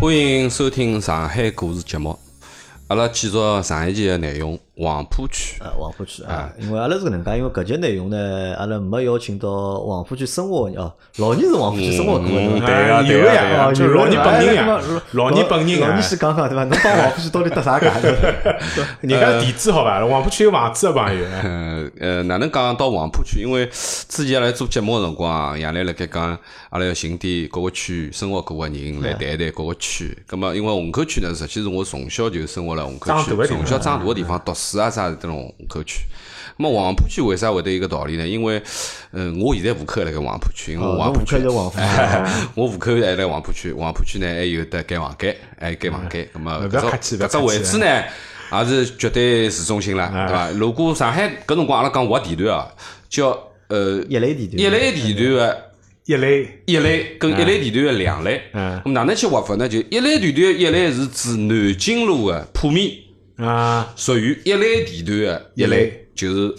欢迎收听上海故事节目。阿拉继续上一期的内容，黄浦区。啊，黄浦区啊，因为阿拉是搿能介，因为搿节内容呢，阿拉没邀请到黄浦区生活的哦，老年是黄浦区生活过的对伐？对啊有对啊呀，哦，就是老年本人呀哎，老年本人老啊年先讲讲对伐？侬帮黄浦区到底搭啥界？人家地址好伐？黄浦区有房子的朋友，呃呃，哪能讲到黄浦区？因为之前阿拉做节目个辰光啊，杨澜辣盖讲，阿拉要寻点各个区生活过个人来谈一谈各个区。咁么，因为虹口区呢，实际是我从小就生活辣虹口区从小长大个地方，读书啊啥是在虹口区。那么黄浦区为啥会得一个道理呢？因为，嗯，我现在户口还辣盖黄浦区，因为哦黄浦区侬户口是黄浦区 我户口还辣黄浦区，黄浦区呢还有得盖房间，还有间房间。咁么搿只搿只位置呢，也是绝对市中心了，对伐？如果上海搿辰光阿拉讲划地段啊，叫呃一类地段，一类地段个一类。一类跟一类地段个两类。嗯咾哪能去划分呢？就一类地段一类是指南京路个铺面啊，属于一类地段个一类，就是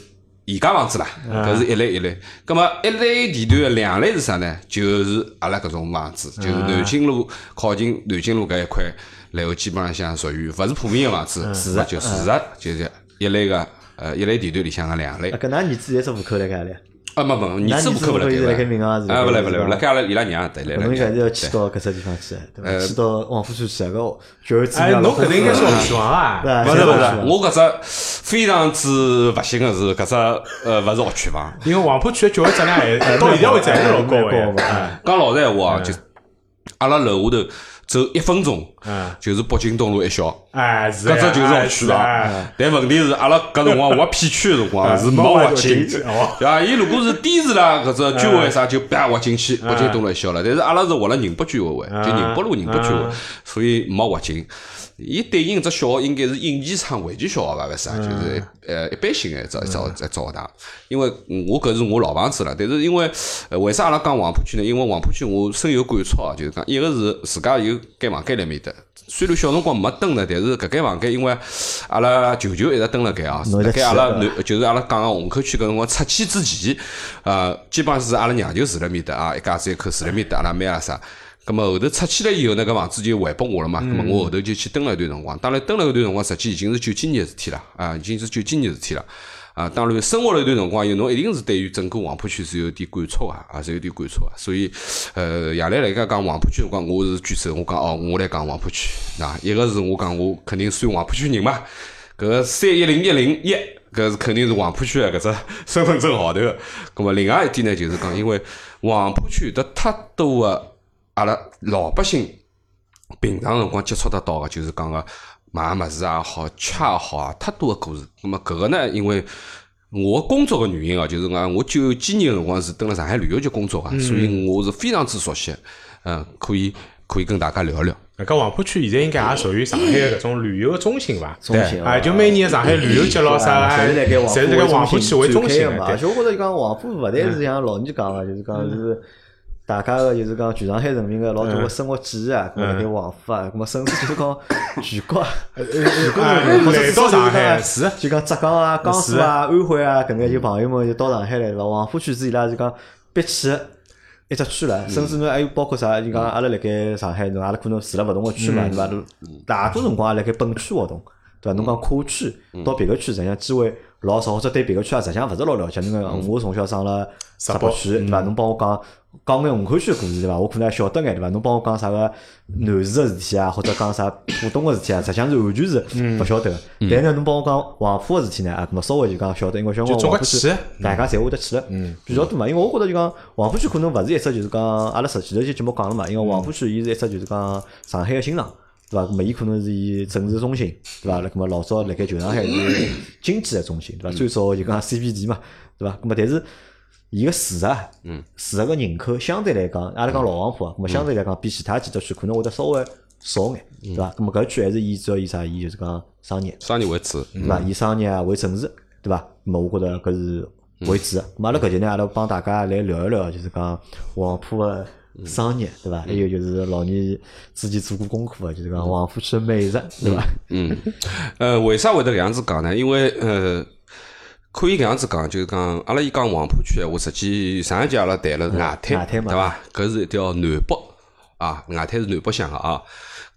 现家房子啦，搿是一类一类。葛末一类地段的两类是啥呢？就是阿拉搿种房子，就是南京路靠近南京路搿一块，然后基本上向属于勿是铺面个房子，住宅就住宅，就是一类个呃一类地段里向个两类啊。搿㑚儿子现在只户口辣搿里？啊，没没，你是户口勿辣现在辣盖盖闵行是伐？啊，勿来勿来，是吧辣盖阿拉伊拉娘对来来侬应该是要对去到搿只地方去，对伐？去到黄浦区去，搿教育资哎，源侬搿能应该是学王啊，勿是勿是我搿只非常之勿幸个是搿只呃勿是学区房。因为黄浦区的教育质量还 到现在为止还是老高蛮高的。的讲老实闲话啊，就阿拉楼下头走一分钟嗯，就是北京东路一小，哎，是搿只就是哎学区啊哎。但问题是，阿拉搿辰光划片区的辰光是没划进，哦对伐？伊如果是低市啦搿只居委会啥就啪划进去，北京东路一小了。但是阿拉是划了宁波居委会，就宁波路宁波居委会，所以没划进。伊对应只小学应该是应前厂围棋小学吧，勿是啊？就是呃一般性个一只一只一只学堂。因为嗯我搿是我老房子了，但是因为呃为啥阿拉讲黄浦区呢？因为黄浦区我深有感触啊，就是讲一个是自家有间房间辣面搭，虽然小辰光没蹲呢，但是搿间房间因为阿拉舅舅一直蹲辣盖啊，辣盖阿拉南就是阿拉讲个虹口区搿辰光拆迁之前，呃，基本上是阿拉娘舅住辣面搭啊，一家子一口住辣面搭，阿拉妹啊啥。咁么后头拆迁了以后呢，搿房子就还拨我了嘛。咁么我后头就去蹲了一段辰光。当然蹲了一段辰光，实际已经是九几年个事体了，啊，已经是九几年个事体了。啊，当然生活了一段辰光以后，侬一定是对于整个黄浦区是有点感触啊，啊是有点感触啊。所以，呃，夜来来讲讲黄浦区辰光，我是举手，我讲哦，我来讲黄浦区。啊一个是我讲我肯定算黄浦区人嘛，搿个三一零一零一，搿是肯定是黄浦区的搿只身份证号头的。咁么另外一点呢，就是讲，因为黄浦区有得太多个阿拉老百姓平常辰光接触得到个，就是讲个买物事也好，吃也好啊，太多个故事。那么搿个呢，因为我工作个原因哦，就是讲我九几年个辰光是蹲辣上海旅游局工作个，所以我是非常之熟悉。嗯，可以可以跟大家聊聊。搿黄浦区现在应该也属于上海的搿种旅游的中心伐？中心啊，就每年的上海旅游节咯啥，侪是辣盖黄浦区为中心的嘛。而且我觉着讲黄浦勿但是像老倪讲个，就是讲是大家个就是讲全上海人民个老多个生活记忆啊，咾么辣盖黄浦啊，咾么甚至就是讲全国，全国或者来到上海就是讲就讲浙江啊、江苏啊、安徽啊，搿眼就朋友们就到上海来了。黄浦区是伊拉就讲必去个一只区了，甚至呢还有包括啥，就讲阿拉辣盖上海，侬阿拉可能住辣勿同个区嘛，对伐？大多辰光也辣盖本区活动，对伐？侬讲跨区到别个区，实际上机会老少，或者对别个区啊，实际上勿是老了解。侬讲我从小上了闸北区，对伐？侬帮我讲讲眼虹口区个故事，对伐？我可能还晓得眼，对伐？侬帮我讲啥个南市个事体啊，或者讲啥浦东个事体啊，实际上是完全是勿晓得个。但是呢，侬帮我讲黄浦个事体呢，啊，搿么稍微就讲晓得，因为像就总归黄浦区去大家侪会得去了，比较多嘛。因为我觉着就讲黄浦区可能勿是一只就是讲阿拉实际头期节目讲了嘛，因为黄浦区伊是一只就是讲上海个心脏。对伐？咁么伊可能是以政治中心，对伐？那么老早辣盖旧上海是经济个中心，对伐？最早就讲 CBD 嘛，对伐？那么但是伊个住宅，嗯，住宅个人口相对来讲，阿拉讲老黄浦啊，咁么相对来讲比其他几只区可能会得稍微少眼，对伐？咁么搿区还是以主要以啥？以就是讲商业，商业为主，对伐？以商业啊为政治，对伐？咁么我觉着搿是为主阿拉搿节呢，阿拉帮大家来聊一聊，就是讲黄浦个商业，对伐？还有就是老年之前做过功课个，就是讲黄浦区的美食，对伐？嗯，呃，为啥会得搿样子讲呢？因为呃，可以搿样子讲，就是讲阿拉一讲黄浦区闲话，实际上一节阿拉谈了外滩，对伐？搿是一条南北啊，外滩是南北向个啊。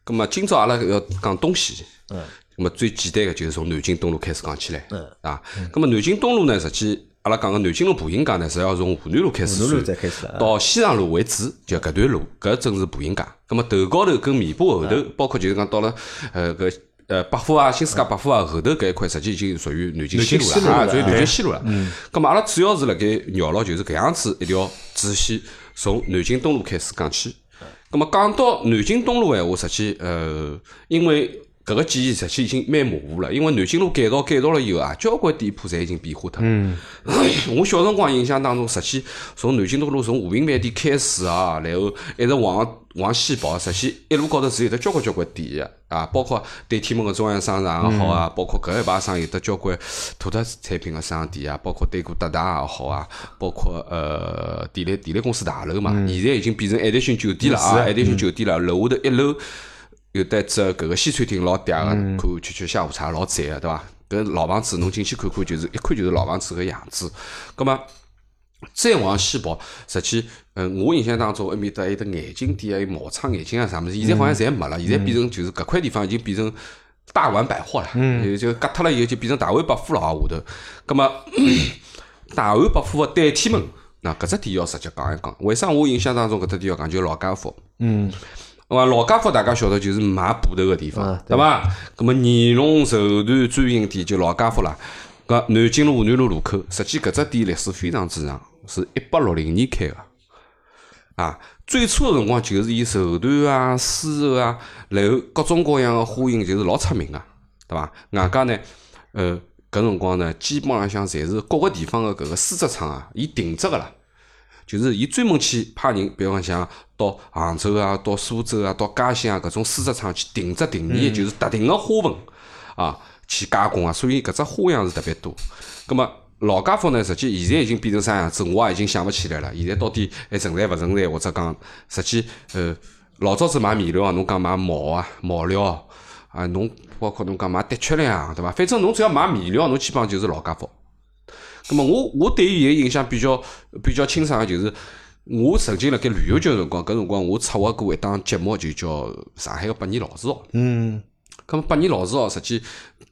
咁么今朝阿拉要讲东西，嗯，咁么最简单个就是从南京东路开始讲起来，嗯，啊，咁么南京东路呢，实际阿拉讲个南京路步行街呢，是要从湖南路开始路算到西藏路为止，就搿段路，搿正是步行街。咁么头高头跟尾巴后头，包括就是讲到了呃搿。呃，百货啊，新世界百货啊，后头搿一块实际已经属于南京西路了，啊，属于南京西路了。嗯。咁么阿拉主要是辣盖绕牢就是搿样子一条主线，从南京东路开始讲起。咁么讲到南京东路闲话，实际呃，因为搿个记忆实际已经蛮模糊了，因为南京路改造改造了以后啊，交关店铺侪已经变化脱了。嗯。我小辰光印象当中，实际从南京东路从和平饭店开始啊，然后一直往往西跑，实际一路高头是有得交关交关店个啊，包括对天门个中央商场也好啊，包括搿一排上有得交关土特产品个商店啊，包括对过德大也好啊，包括呃电力电力公司大楼嘛，现在已经变成爱迪逊酒店了啊，爱迪逊酒店了，楼下头一楼有得只搿个西餐厅老嗲个，看吃吃下午茶老赞个，对伐？搿老房子侬进去看看，就是一看就是老房子个样子。葛末再往西跑，实际，嗯，我印象当中埃面搭还有得眼镜店啊，有毛厂眼镜啊啥物事，现在好像侪没了，现在变成就是搿块地方已经变成大丸百货了，嗯，就割脱了以后就变成大丸百货了啊下头。葛末 大丸百货个对天门，那搿只店要直接讲一讲，为啥我印象当中搿只店要讲，就是老家福。嗯，对伐？老家福大家晓得就是卖布头个地方，对伐？葛么尼龙绸缎专营店就老家福啦。搿南京路、湖南路路口，实际搿只店历史非常之长，是一八六零年开个。啊，最初个辰光就是以绸缎啊、丝绸啊，然后各种各样个花型，就是老出名个，对伐？外加呢，呃，搿辰光呢，基本浪向侪是各个地方个搿个丝织厂啊，伊定制个啦。就是伊专门去派人，比方讲到杭州啊、到苏州啊、到嘉兴啊搿种丝织厂去定制定义，就是特定个花纹啊去加工啊，所以搿只花样是特别多。葛么老家福呢，实际现在已经变成啥样子，我也已经想勿起来了。现在到底还存在勿存在，或者讲实际呃老早子买面料啊，侬讲买毛啊、毛料啊，侬包括侬讲买的确良，对伐？反正侬只要买面料，侬基本上就是老家福。咁么我我对伊个印象比较比较清爽个就是，我曾经辣盖旅游局个辰光，搿辰光我策划过一档节目，就叫上海个百年老字号。嗯，咁么百年老字号实际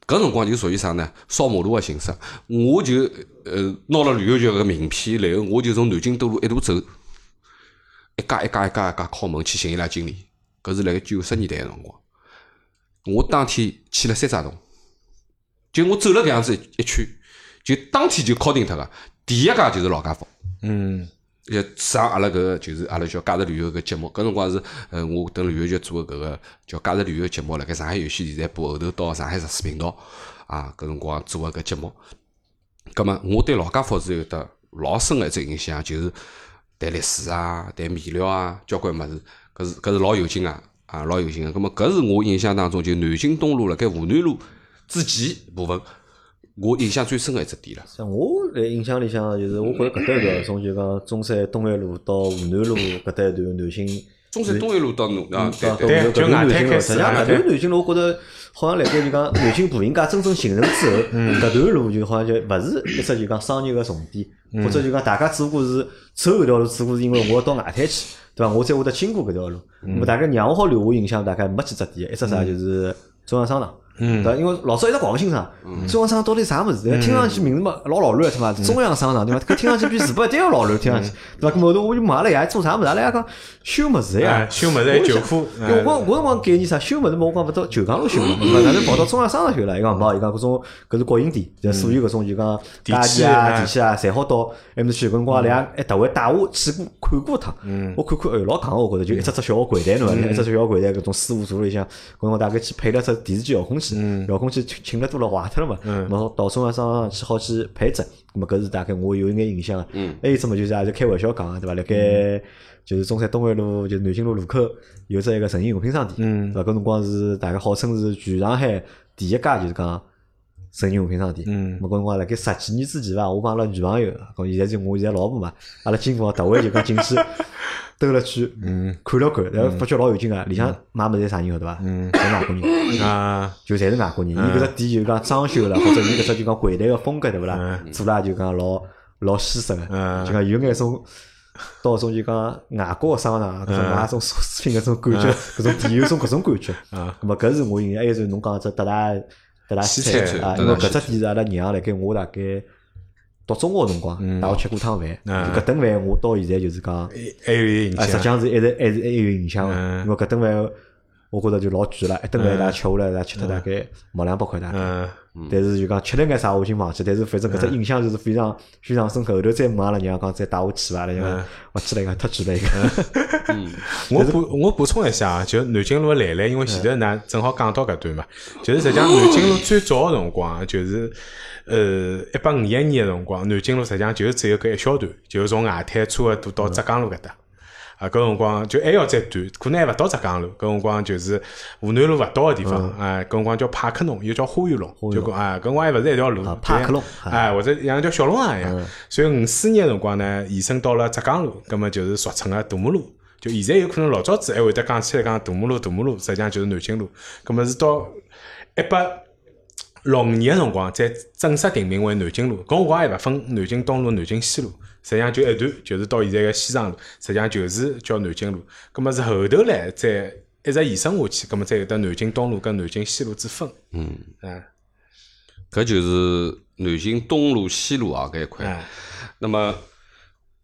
搿辰光就属于啥呢？扫马路个形式。我就呃拿了旅游局个名片，然后我就从南京东路一路走，一家一家一家一家敲门去寻伊拉经理。搿是辣盖九十年代个辰光，我当天去了三闸洞，就我走了搿样子一圈。就当天就敲定脱个，第一家就是老家福，嗯，就上阿拉搿个就是阿拉叫假日旅游搿节目，搿辰光是，呃，我等旅游局做个搿个叫假日旅游节目，辣盖上海有线电视台播，后头到上海十四频道，啊，搿辰光做个搿节目，葛末我对老家福是有得老深个一只印象，就是谈历史啊，谈面料啊，交关物事，搿是搿是老有劲个，啊，老有劲个。葛末搿是我印象当中就南京东路辣盖湖南路之前部分。我印象最深个一只店了，像我来印象里向，就是我觉着搿搭一条，从就讲中山东一路到湖南路搿搭一段南京，中山东一路到南啊，对到对，就外滩开始实际上搿段南京路，我觉着好像辣盖就讲南京步行街真正形成之后，搿段路就好像就勿是一只就讲商业个重点，或者就讲大家只不过是走搿条路，只不过是因为我要到外滩去，对伐？我才会得经过搿条路，咾大概让我好留下印象，大概没几只店，一只啥就是中央商场。嗯，对，因为老早一直搞勿清爽，中央商场到底啥物事？听上去名字嘛老老乱，对伐？中央商场对伐？搿 听上去比日本一定要老乱，听上去对伐？搿后头我就问阿拉爷做啥物事？阿拉爷讲修物事呀，修物事旧货。因为我我辰光概念啥修物事嘛，我讲勿到旧港路修嘛，哪能跑到中央商场修了？伊讲冇，伊讲搿种搿是国营店，就所有搿种就讲电器啊、电器啊，侪好到埃面去。搿辰光阿拉爷还特为带我去过看过趟，我看看，哎哟老戆我觉着就一只只小个柜台喏，一只只小柜台搿种师傅坐里向，搿辰光大概去配了只电视机遥控器，遥控器。请了多了坏脱了嘛，咾到中央商场去好去配置，咾么搿是大概我有一眼印象个。还有只么就是也是开玩笑讲个对伐？辣盖就是中山东岸路，就是南京路路口有只一个成人用品商店，对伐？搿辰光是大概号称是全上海第一家就是讲成人用品商店。嗯搿辰光辣盖十几年之前伐，我帮阿拉女朋友，讲现在就我现在老婆嘛，阿拉经过特为就讲进去。兜了圈，看了看，然后发觉老有劲个，里向买物事啥人晓得伐？侪外国人。啊，就侪是外国人。伊搿只店就讲装修了，或者伊搿只就讲柜台个风格对勿啦？做啦就讲老老西式个，就讲有眼种到搿种就讲外国个商场，搿种买种奢侈品搿种感觉，搿种店有种搿种感觉。啊，咁么搿是我印象，还有就是侬讲只德大德大西西餐啊，因为搿只店是阿拉娘辣盖我大概读中学个辰光带我吃过趟饭，嗯搿顿饭我到现在就是讲，还有影啊，实际。上是一直还是还有影响个，嗯因为搿顿饭我觉着就老贵了，一顿饭大家吃下来，大家吃脱大概毛两百块大概。嗯，但是就讲吃了眼啥我已经忘记，但是反正搿只印象就是非常非常深刻。后头再问阿拉娘讲再带我去伐，阿拉娘讲我去了一个太贵了一个。我补我补充一下啊，就南京路的来来，因为前头呢正好讲到搿段嘛，就是实际上南京路最早个辰光啊，就是呃一八五一年个辰光，南京路实际上就是只有搿一小段，就是从外滩差勿多到浙江路搿搭。啊，搿辰光就还要再短，可能还勿到浙江路，搿辰光就是湖南路勿到个地方，哎，搿辰光叫帕克弄，又叫花园弄，就讲啊，搿辰光还勿是一条路啊，帕克弄哎，或者像一条小弄堂一样。所以五四年个辰光呢，延伸到了浙江路，葛末就是俗称个大马路。就现在有可能老早子还会得讲起来讲大马路，大马路，实际上就是南京路。葛末是到一八六五年个辰光，才正式定名为南京路。搿辰光还勿分南京东路、南京西路，实际上就一段，就是到现在个西藏路，实际上就是叫南京路。葛末是后头来再一直延伸下去，葛末再有得南京东路跟南京西路之分。嗯，啊，搿就是南京东路、西路啊搿一块。哎，那么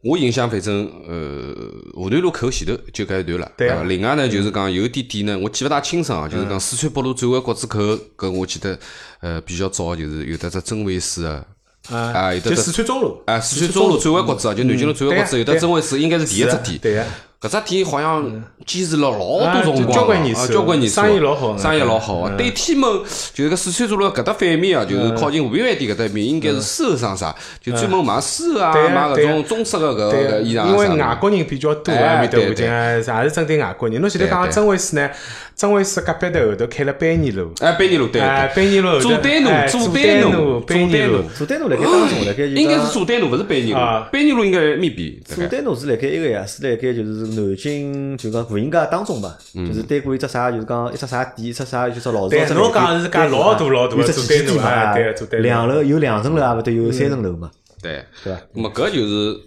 我印象反正呃，湖南路口前头就搿一段了。对啊伐另外呢，就是讲有一点点呢，我记勿大清爽啊，就是讲四川北路转弯角子口搿，我记得呃比较早就是有得只真维斯啊。啊，有得四川中路，啊，四川中路转弯角子啊，就南京路转弯角子有得真维斯，应该是第一只店。对个。搿只店好像坚持了老啊多辰光，交关年数啊交关年数，生意老好生意老好啊。对天门就是搿四川路搿搭反面啊，就是靠近和平饭店搿搭面，应该是丝绸商 xã，就专门卖丝绸啊，卖搿种中式个搿个，衣裳啊因为外国人比较多哎啊，面搭对附近啊，也是针对外国人。侬前头讲个对。对真维斯呢，真维斯隔壁头后头开了班尼路，哎，班尼路对。哎，对班尼路后头佐丹哎路，佐佐丹路，丹路，佐丹路班尼路，，佐丹路辣盖当中，辣盖就应该是佐丹路，勿是班尼路啊，班尼路应该面边。大概。佐丹路是辣盖一个呀，是辣盖就是南京就讲步行街当中吧，就是对过一只啥，就是讲一只啥店，一只啥就是老早对只侬讲是讲老大老大有只的佐丹路旗舰店嘛哎对佐丹路两楼有两层楼啊，勿对，有三层楼嘛，对，对伐？那么搿就是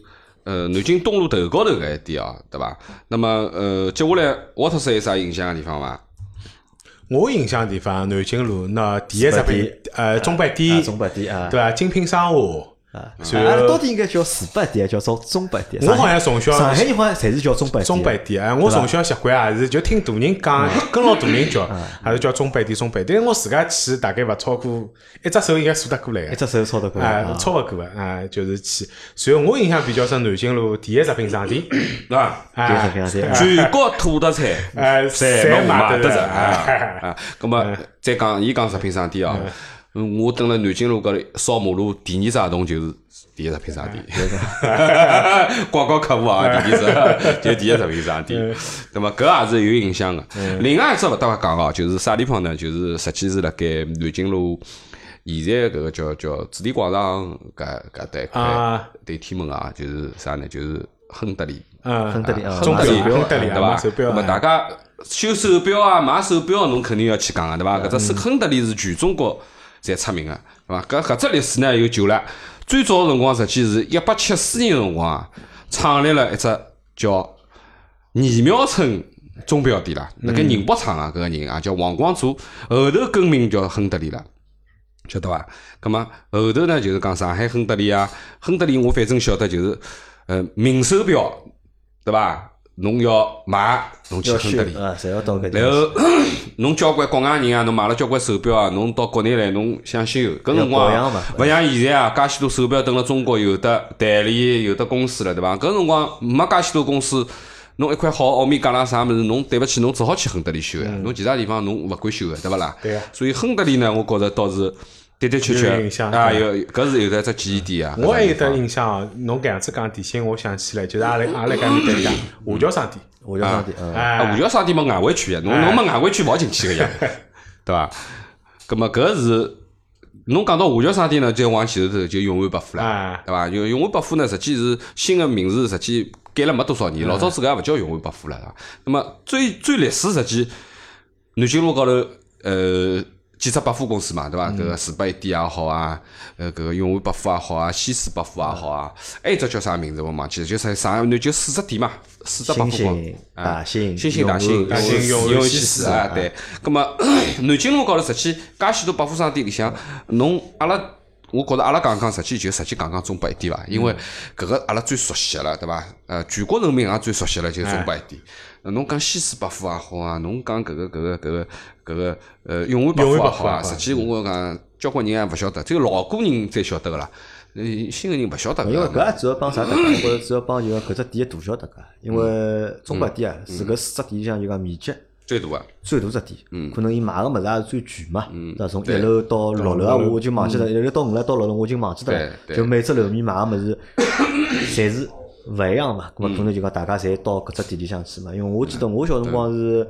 呃南京东路头高头搿一点哦，对伐？那么呃接下来沃特斯有啥印象个地方伐？我印象地方南京路那第一只品呃中百啊，店，中百店啊，对伐？精品商华，啊，阿拉到底应该叫四百点，叫中中百点？我好像从小上海人好像侪是叫中百点，中百点，哎，我从小习惯也是就听大人讲，跟牢大人叫，嗯。还是叫中百点中百店。但是我自家去大概勿超过一只手应该数得过来个，一只手超得过来超勿过个，哎，就是去。随后我印象比较深，南京路第一食品商店，对伐？第一哎食品商店全国土特产，哎，侪买得着买得着，啊。哎啊！咁么再讲，伊讲食品商店啊，嗯我蹲辣南京路高头扫马路，第二只合同就是第一食品商店，广告客户啊，第二只 就第一食品商店，那么搿也是有影响个。另外一只勿搭讲哦，就是啥地方呢？就是实际是辣盖南京路。现在搿个叫叫置地广场搿搿搭一块啊，对天门啊，就是啥呢？就是亨德利。嗯，亨德利啊，中德利亨德利对啊，买伐？手表那么大啊，家修手表啊、买手表，侬肯定要去讲个，对伐？搿只是亨德利是全中国侪出名个，对伐？搿搿只历史呢有久了，最早个辰光实际是一八七四年个辰光啊，创立了一只叫倪苗村钟表店啦，辣盖宁波厂啊，搿个人啊叫王光祖，后头更名叫亨德利了。晓得伐？葛么后头呢，就是讲上海亨德利啊，亨德利我反正晓得就是，呃，名手表，对伐？侬要买，侬去要亨德利。然。后侬交关国外人啊，侬买了交关手表啊，侬到国内来侬想修，搿辰光勿像现在啊，介许多手表等了中国有的代理，有的公司了，对伐？搿辰光没介许多公司，侬一块好欧米伽啦啥物事，侬对勿起，侬只好去亨德利修呀。侬其他地方侬勿敢修个，对勿啦？对呀所以亨德利呢，我觉着倒是的的确确啊，对有搿是有得一只记忆点啊。我还有得印象哦，侬搿样子讲提醒我想起来，就是阿拉阿拉搿面搭一家华侨商店，华侨商店，哎五，角商店没外汇区呀，侬侬没外汇区跑进去个呀，对伐？葛么搿是侬讲到华侨商店呢，就往前头头就永安百货了哎，对伐？永永安百货呢，实际是新个名字，实际改了没多少年，老早子搿也勿叫永安百货了？那么最最历史实际南京路高头，呃，几只百货公司嘛，对伐？搿个四百一点也好啊，呃，搿个永安百货也好啊，西施百货也好啊，还有只叫啥名字我忘记了，就啥上海南就四只店嘛，四只百货新公司、啊大兴、新兴、大兴、大兴永安、西西施施啊，对。葛么 南京路高头实际介许多百货商店里向，侬阿拉。我觉着阿拉讲讲，实际就实际讲讲中百一点伐，因为搿个阿拉最熟悉了，对伐？呃，全国人民也最熟悉了，就是中百一点。呃侬讲西施百货也好啊，侬讲搿个搿个搿个搿个呃永安百货也好啊，实际我讲交关人也勿晓得，只有老古人才晓得个啦。呃，新个人勿晓得因为。搿也主要帮啥搭界？我觉着主要帮就讲搿只店个大小搭界，因为中百店啊是搿四只店里向就讲面积最大个，最大只店，可能伊卖个物事也是最全嘛，对伐？从一楼到六楼啊，我就忘记了，一楼到五楼到六楼我已经忘记脱了。就每只楼面卖个物事，侪是勿一样嘛。咁么可能就讲大家侪到搿只店里向去嘛。因为我记得我小辰光是，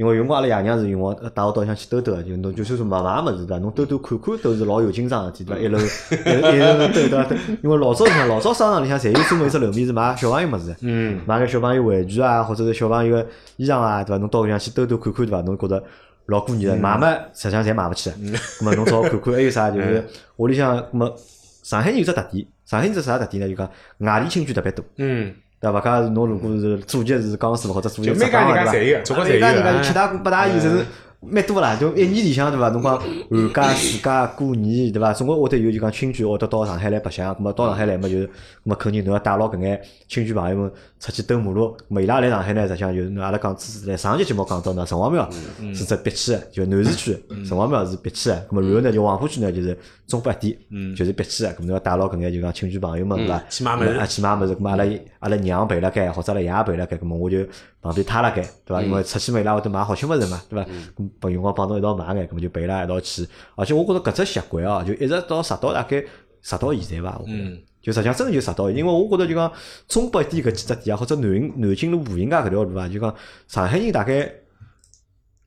因为有辰光阿拉爷娘是用我带我到里向去兜兜个，就侬就算是买买物事对伐？侬兜兜看看都是老有精装个事体对伐？一楼一楼一楼兜对伐？因为老早里向老早商场里向侪有专门一只楼面是卖小朋友物事的。嗯，买个小朋友玩具啊，或者是小朋友个衣裳啊，对伐？侬到里向去兜兜看看，对伐？侬觉着老过瘾的，买嘛实际上侪买勿起。咁么侬只好看看，还有啥？就是屋里向，咁么上海人有只特点，上海人只啥特点呢？就讲外地亲戚特别多。嗯，对伐？勿讲是侬如果是祖籍是江苏或者祖籍就是每家人家侪有中国侪有每家人家大姑八大姨，侪是蛮多啦。就一年里向对伐？侬讲寒假、暑假、过年对伐？总归会得有就讲亲眷会得到上海来白相，咁么到上海来嘛就是，咁么肯定侬要带牢搿眼亲眷朋友们出去兜马路。咁么伊拉来上海呢，实际上就是阿拉讲在上一节节目讲到呢，城隍庙是只必去的，就南市区城隍庙是必去的。咁么然后呢，就黄浦区呢就是中北店，就是必去啊。咁么侬要带牢搿眼就讲亲戚朋友们对伐？去买物事啊，去买物事，咁阿拉阿拉娘陪辣盖，或者阿拉爷陪辣盖，咁么我就旁边塌辣盖，对伐？因为出去嘛，伊拉会得买好吃物事嘛，对伐？咁朋友光帮侬一道买眼，咁么就陪伊拉一道去。而且我觉着搿只习惯哦，就一直到直到大概直到现在伐，我觉着。就实际上真的就直到，因为我觉着就讲中北店搿几只店啊，或者南南京路步行街搿条路啊，就讲上海人大概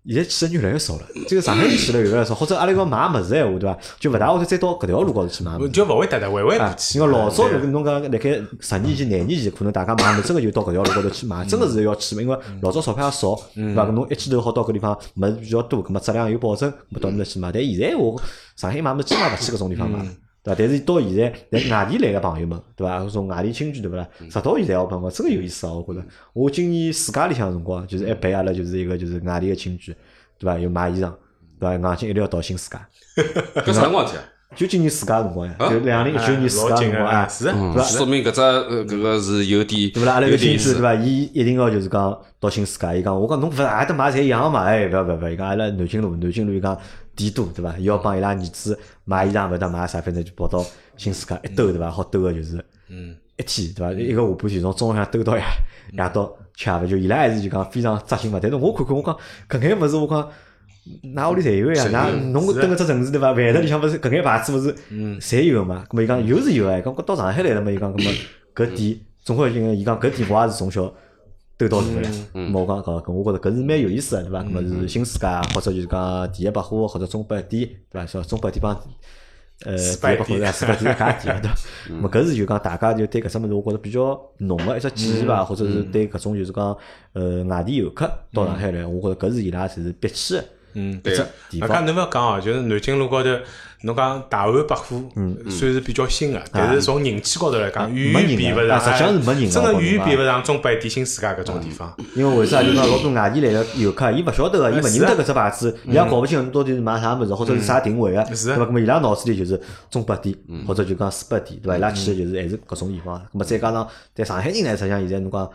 现在去的人越来越少了。这个上海人去的越来越少，或者阿拉讲买物事闲话，对伐？就勿大会得再到搿条路高头去买物事。就勿会得的，回回啊不，去。因为老早对如果侬讲辣盖十年前、廿年前，可能大家买物真个就到搿条路高头去买，真个是要去嘛。因为老早钞票也少，对伐？搿侬一记头好到搿地方物事比较多，搿么质量有保证，咾到那去买。但现在我上海买物事基本上勿去搿种地方买。对伐？但是到现在，来外地来个朋友们，对伐？从外地亲戚，对勿啦？直到现在，我讲讲真个有意思啊！我觉着，我今年暑假里向辰光，就是还陪阿拉就是一个就是外地个亲戚，对伐？有买衣裳，对伐？硬劲一定要到新世界。搿啥辰光去啊？就今年暑假辰光呀，就两零一九年暑假辰光啊，是的嗯，说明搿只呃搿个是有点对勿啦？阿拉有点意思个亲戚对。伐？伊一定要就是讲到新世界，伊讲我讲侬勿是也得买侪一样嘛？哎，勿要勿要勿要，伊讲阿拉南京路，南京路伊讲店多对伐？伊要帮伊拉儿子买衣裳，勿得买啥，反正就跑到新世界一兜对伐？好兜个就是嗯一天对伐？一个下半天从中浪向兜到夜夜到吃饭，就伊拉还是就讲非常扎心嘛。但是我看看我讲搿眼物事我讲。㑚屋里侪有呀，㑚侬蹲搿只城市对伐？饭头里向勿是搿眼牌子勿是侪有个嘛？咾么伊讲有是有哎，讲搿到上海来了嘛？伊讲搿么搿店总归因为伊讲搿店我也是从小兜到大个，咾么我讲搿搿我觉着搿是蛮有意思个对伐？咾么是新世界或者就是讲第一百货或者中百店对伐？说中百店帮呃第一百货是四百店一家店对伐？咾么搿是就讲大家就对搿只物事我觉着比较浓个一只记忆伐，或者是对搿种就是讲呃外地游客到上海来，我觉着搿是伊拉侪是必去个。嗯，对地方。搿侬勿要讲哦，就是南京路高头，侬讲大安百货，嗯算是比较新个，但是从人气高头来讲，远远比勿上，啊实际上是没人的真个我觉得远远比勿上中北点新世界搿种地方。因为为啥？就讲老多外地来个游客，伊勿晓得个，伊勿认得搿只牌子，伊也搞勿清侬到底是买啥物事，或者是啥定位个，是对伐？咾么伊拉脑子里就是中百店，或者就讲四百店，对伐？伊拉去的就是还是搿种地方。咾么再加上对上海人呢，实际上现在侬讲，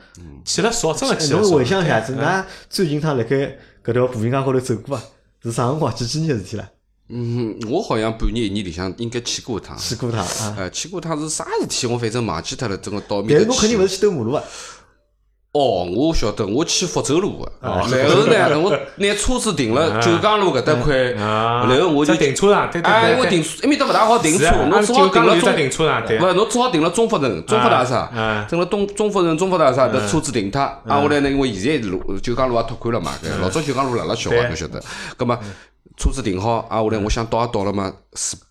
去了少，真个去了少。侬回想一下子，㑚最近趟辣盖搿条步行街高头走过伐？是啥辰光？几几年个事体啦？嗯，我好像半年一年里向应该去过一趟。去过一趟啊？呃，去过一趟是啥事体？我反正忘记脱了。整个到面但是侬肯定勿是去兜马路啊？哦，我晓得，我去福州路个，哦然后呢，我拿 车子停了九江路搿搭块，啊，然后我就停车场，对对哎，我停，埃面搭勿大好停车侬只好停了中停车场对。勿，侬只好停了中福城、中福大厦嗯，停了东中福城、中福大厦，搿车子停脱，啊，后来呢，因为现在路九江路也拓宽了嘛，搿老早九江路辣辣小啊，对。侬晓得，葛末车子停好，啊，后来我想到也到了嘛，是。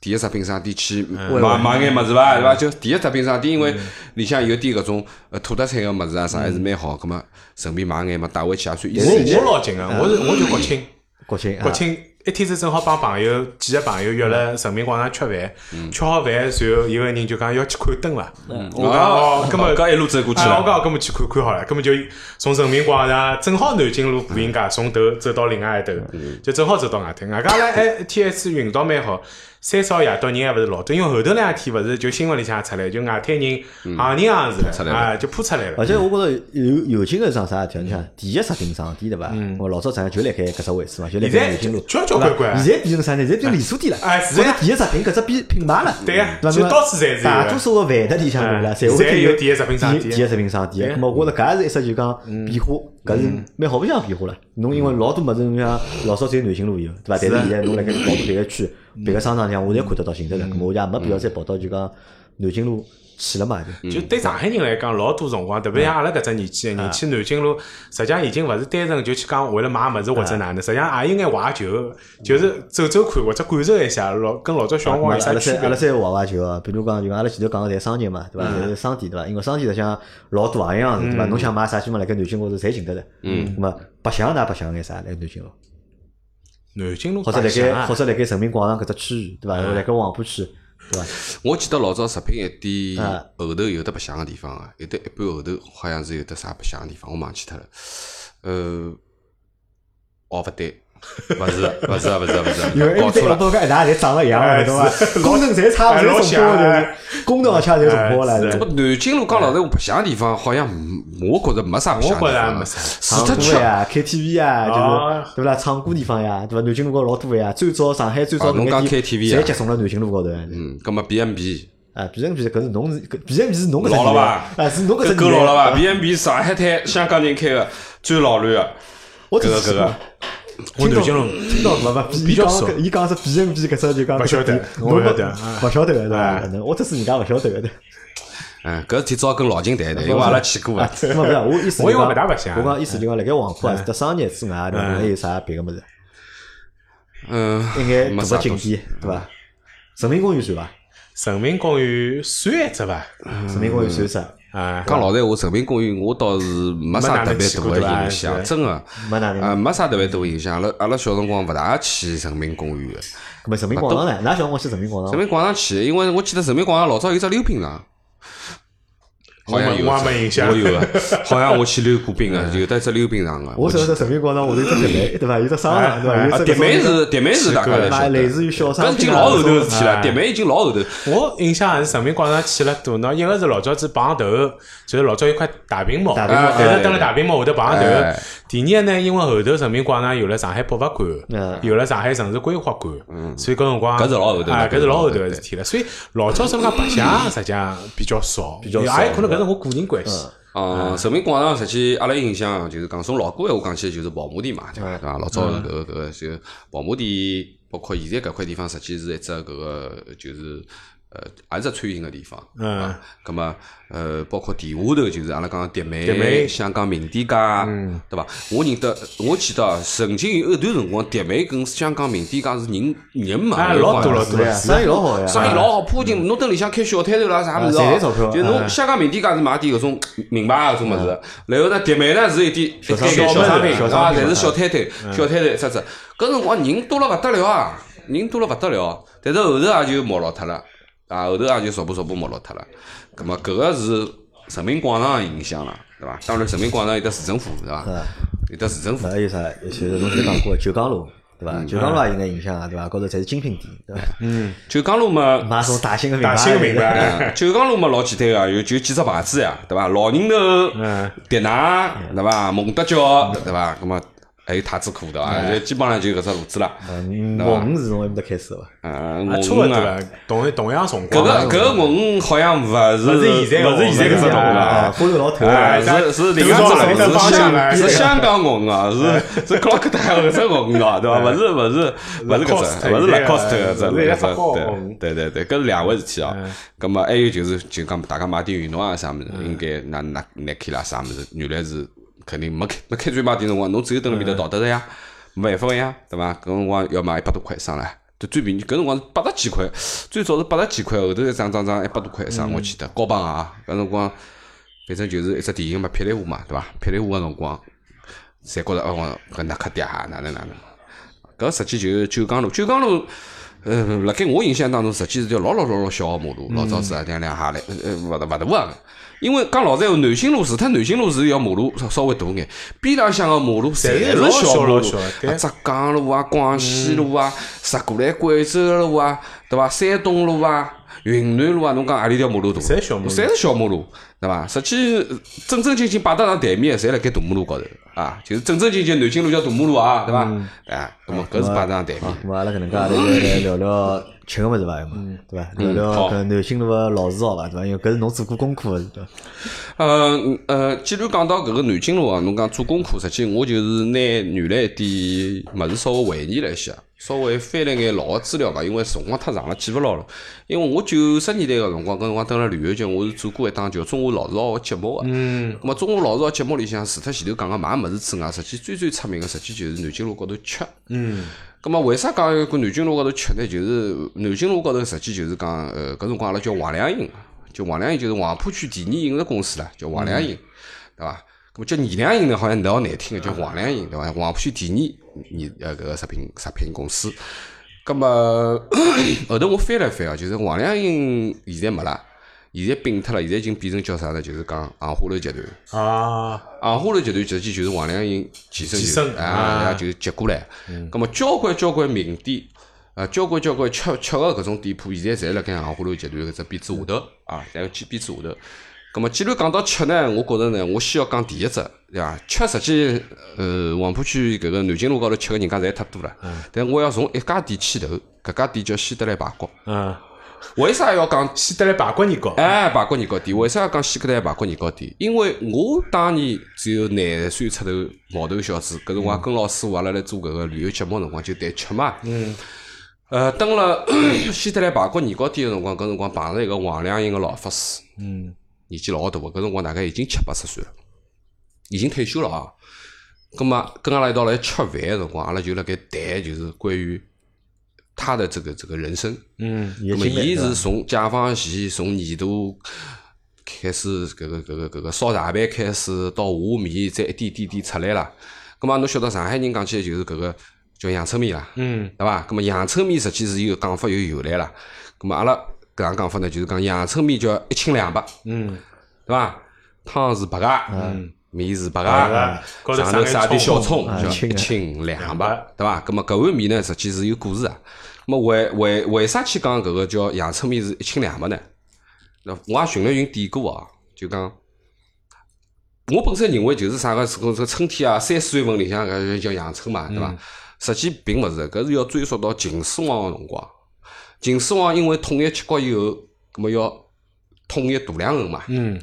第一食品商店去买买眼物事伐，对伐？就第一食品商店，因为里向有点搿种呃土特产个物事啊啥还是蛮好，葛末顺便买眼嘛，带回去也算意思。我我老近个，我是我就国庆，国庆啊国庆一天子正好帮朋友几个朋友约了人民广场吃饭，吃好饭，然后有个人就讲要去看灯了。我讲哦，根本搿一路走过去了啊我讲根本去看看好了，根本就从人民广场正好南京路步行街从头走到另外一头，就正好走到外头。外加唻，哎，一天一次运道蛮好。三少夜到人还勿是老多，因为后头两天勿是就新闻里向也出来，就外滩人行人行是啊，就铺出来了。而且我觉着有有劲个桩啥事体，你想第一食品商店对伐？我老早上就辣盖搿只位置嘛，就辣盖南京路，交交关关现在变成啥呢？现在变成连锁店了。哎是呀或者第一食品搿只品品牌了。对呀对到处侪是大多数个饭店里向对伐？哎侪会有第一食品商店第第一食品商店。对咁么我觉着搿也是一只就讲变化，搿是嗯。蛮好白相变化了。侬因为老多物事，侬像老早只有南京路有，对伐？但是现在侬辣盖跑到别个区、别个商场里向，我侪看得到寻得着。咁么我就也没必要再跑到就讲南京路去了嘛。就就对上海人来讲，老多辰光，特别像阿拉搿只年纪个人去南京路，实际上已经勿是单纯就去讲为了买物事或者哪能，实际上也有眼怀旧，就是走走看或者感受一下，老跟老早小辰光有啥区阿拉再阿拉别？再挖挖球啊，比如讲就阿拉前头讲个侪商业嘛，对伐？侪是商店对伐？因为商店实际上老多行样子对伐？侬想买啥基本辣盖南京高头侪寻得着。嗯。那么白相㑚白相眼啥？辣南京路，南京路或者辣盖或者辣盖人民广场搿只区域对伐？辣盖黄浦区对伐？我记得老早食品一店啊后头有得白相个地方啊，有得一半后头好像是有得啥白相个地方，我忘记脱了。呃，哦勿对，勿是勿是勿是勿因为是，搞错了。我讲一大侪长得一样对伐？是功能侪差勿多，重播的，功能而且侪重播了。这么南京路讲老实话，白相个地方好像没我觉着没啥白相个地方除脱吃歌呀、KTV 啊，哦就是对勿啦？唱歌地方呀，对伐？南京路高头老多个呀，最早上海最早啊侬讲 KTV 啊侪集中了南京路高头。嗯，葛么 B M B 啊，B N B 搿是侬是搿 B N B 是侬搿只老了吧啊，是侬搿只搿够老了伐？B M B 上海滩香港人开个最老卵个，我搿个搿个。我南京路听到勿勿，伊讲比较少伊讲是 B N B 搿只就讲勿晓得勿晓得勿晓得个对伐哎？可能我只是人家勿晓得个对。嗯，搿事体只好跟老金谈谈，因为阿拉去过啊，勿是我意思我因为勿大白相我讲意思就讲辣盖黄浦啊，除脱商业之外，对伐？还有啥别个物事？嗯，应该大没啥景点对伐？人民公园算伐？人民公园算一只伐？人民公园算啥？啊，讲老实闲话，人民公园我倒是没啥特别大个印象，真个，没哪能呃，没啥特别大个印象。阿拉阿拉小辰光勿大去人民公园个，搿么人民广场呢？㑚小辰光去人民广场？人民广场去，因为我记得人民广场老早有只溜冰场。好像有我也没印象我有个，好像我去溜过冰个，有得只溜冰场个。我晓得人民广场下头有只迪美，对伐？有只商场，对伐？有啊，只迪美是迪美是大家侪那晓得，类似于小商场已经老后头的事体了。迪美已经老后头，我印象还是人民广场去了多，喏，一个是老早子碰头，就是老早有块大屏幕，大屏幕啊但哎是蹲了大屏幕下头碰头哎。第二呢，因为后头人民广场有了上海博物馆嗯，有了上海城市规划馆，所以搿辰光搿是老后头啊，搿搿是老后头对个事体了。所以老早辰光白相 实际上比较少，比较少也有可能搿是我个人关系。嗯，人民广场实际阿拉印象就是讲，从老古闲话讲起，就是跑马地嘛，对伐？对伐？老早搿个搿个就跑马地，包括现在搿块地方，实际是一只搿个就是呃，也是只餐饮个地方。嗯啊，葛么呃，包括地下头就是阿拉讲迪迪美、美香港名店街，对伐？我认得，我记得啊曾经有一段辰光，迪美跟香港名店街是人人满哎为老多老多生意老好呀。生意老好，铺进侬蹲里向开小摊头啦，啥物事哦啊赚钞票，就侬香港名店街是卖点搿种名牌啊搿种物事，然后呢，迪美呢是一点一小商点品小商品，小商啊，品侪是小摊头，小摊头一只只。搿辰光人多了勿得了啊，人多了勿得了，但是后头也就没落脱了，啊，后头也就逐步逐步没落脱了。葛末搿个是人民广场个影响了，对伐？当然，人民广场有得市政府，对伐？有得市政府那。还有啥？就是侬前头讲过九江路，对伐？九江路也有眼影响啊，对伐？高头侪是精品店，对伐？嗯九江路嘛，买种大型个名牌，大型个名牌，嗯九江路嘛老简单个，有就几只牌子呀，对伐？老人头嗯、迪娜，对伐？蒙德娇，对伐？葛么还有太子裤，对伐？就基本上就搿只路子了。嗯，对伐文是从埃面搭开始个伐？嗯，啊，我差勿多啊，了，同同样辰搿。个搿个五好像勿是勿是现在勿是现在搿只文啊，啊。花头老头哎，是是另外只文，头朝上是香是香港文啊，是是克洛克戴搿只文啊，对伐？勿是勿是勿是搿只，勿是 Lacoste 搿只对对对对，搿是两回事体哦。葛么还有就是就讲大家买点运动啊啥物事，应该拿拿 Nike 啦啥物事，原来是肯定没开没开专卖店辰光，侬只有蹲辣面搭淘得了呀，没办法个呀，对伐？搿辰光要买一百多块一双唻。就最便宜，搿辰光是八十几块，最早是八十几块，后头一涨涨涨一百多块一双，我记得高帮啊，搿辰光反正就是一只电影嘛，霹雳舞嘛，对伐？霹雳舞个辰光，侪觉着哦，搿耐克嗲哈，哪能哪能。搿实际就是九江路。九江路，呃，辣盖我印象当中，实际是条老老老老小个马路，老早子啊，两两下来，呃，呃勿大勿大啊。因为讲老实闲话，南京路除脱南京路是要马路稍稍微大眼，边浪向个马路侪是老小马路啊浙江路啊、广西路啊、直过来贵州路啊，对伐？山东路啊、云南路啊，侬讲何里条马路大？侪小马路。侪是小马路，对伐？实际正正经经摆得上台面，侪辣盖大马路高头啊，就是正正经经南京路叫大马路啊，对伐？哎，那么搿是摆得上台面啊，。咁阿拉搿能介来聊聊吃个物事伐？要么对伐？聊聊搿南京路个老字号伐？对伐？因为搿是侬做过功课个，对伐？呃呃，既然讲到搿个南京路啊，侬讲做功课，实际我就是拿原来一点物事稍微回忆了一下，稍微翻了眼老个资料吧，因为辰光太长了，记勿牢了。因为我九十年代个辰光，搿辰光蹲辣旅游局，我是做过一档叫《中华老字号》个节目个。嗯。咁么，《中华老字号》节目里向，除脱前头讲个买物事之外，实际最最出名个，实际就是南京路高头吃。嗯。咁么，为啥讲要搿南京路高头吃呢？就是南京路高头，实际就是讲，呃，搿辰光阿拉叫黄良营，就黄良营就是黄浦区第二饮食公司啦，叫黄良营，对伐？咁么叫二良营呢，好像老难听个，叫黄良营，对伐？黄浦区第二二呃搿个食品食品公司。咁么 后头我翻了翻啊，就是黄良营现在没了，现在并脱了，现在已经变成叫啥呢？就是讲杭花楼集团。啊，杭花楼集团实际就是黄良营前身，就是前身啊，啊然后就接过来。咁么交关交关名店，啊，交关交关吃吃个搿种店铺，现在侪辣盖杭花楼集团搿只匾子下头啊，侪有匾子下头。咁么既然讲到吃呢，我觉着呢，我先要讲第一只，对伐？吃实际，呃，黄浦区搿个南京路高头吃个人家侪太多了。但我要从一家店起头，搿家店叫希德来排骨。嗯，为啥要讲西德来排骨年糕，哎，排骨年糕店，为啥要讲西格来排骨年糕店？因为我当年只有廿岁出头毛头小子，搿辰光跟老师傅阿拉来做搿个旅游节目辰光就谈吃嘛。嗯。呃，登了西德来排骨年糕店个辰光，搿辰光碰着一个黄良营个老法师，嗯，年纪老大个，搿辰光大概已经七八十岁了，已经退休了啊。葛么跟阿拉一道来吃饭个辰光，阿拉就辣盖谈，就是关于他的这个这个人生。嗯，那么，伊是从解放前从年度开始，搿个搿个搿个烧大饭开始，到下面再一点点点出来了。葛末侬晓得上海人讲起来就是搿个叫阳春面啦，嗯，对伐？葛末阳春面实际是有讲法有由来啦。葛末阿拉搿样讲法呢，就是讲阳春面叫一清两白，嗯，对伐？汤是白个，嗯，面是白白个上头撒点小葱，叫一啊清两两白白，对伐？葛末搿碗面呢，实际是有故事啊。咁么为为为啥去讲搿个叫阳春面是一清两白呢？那我也寻了寻典故啊，就讲我本身认为就是啥个是搿个春天啊，三四月份里向搿叫阳春嘛，对伐？实际并勿是，搿是要追溯到秦始皇个辰光。秦始皇因为统一七国以后，葛么要统一大梁横嘛，嗯，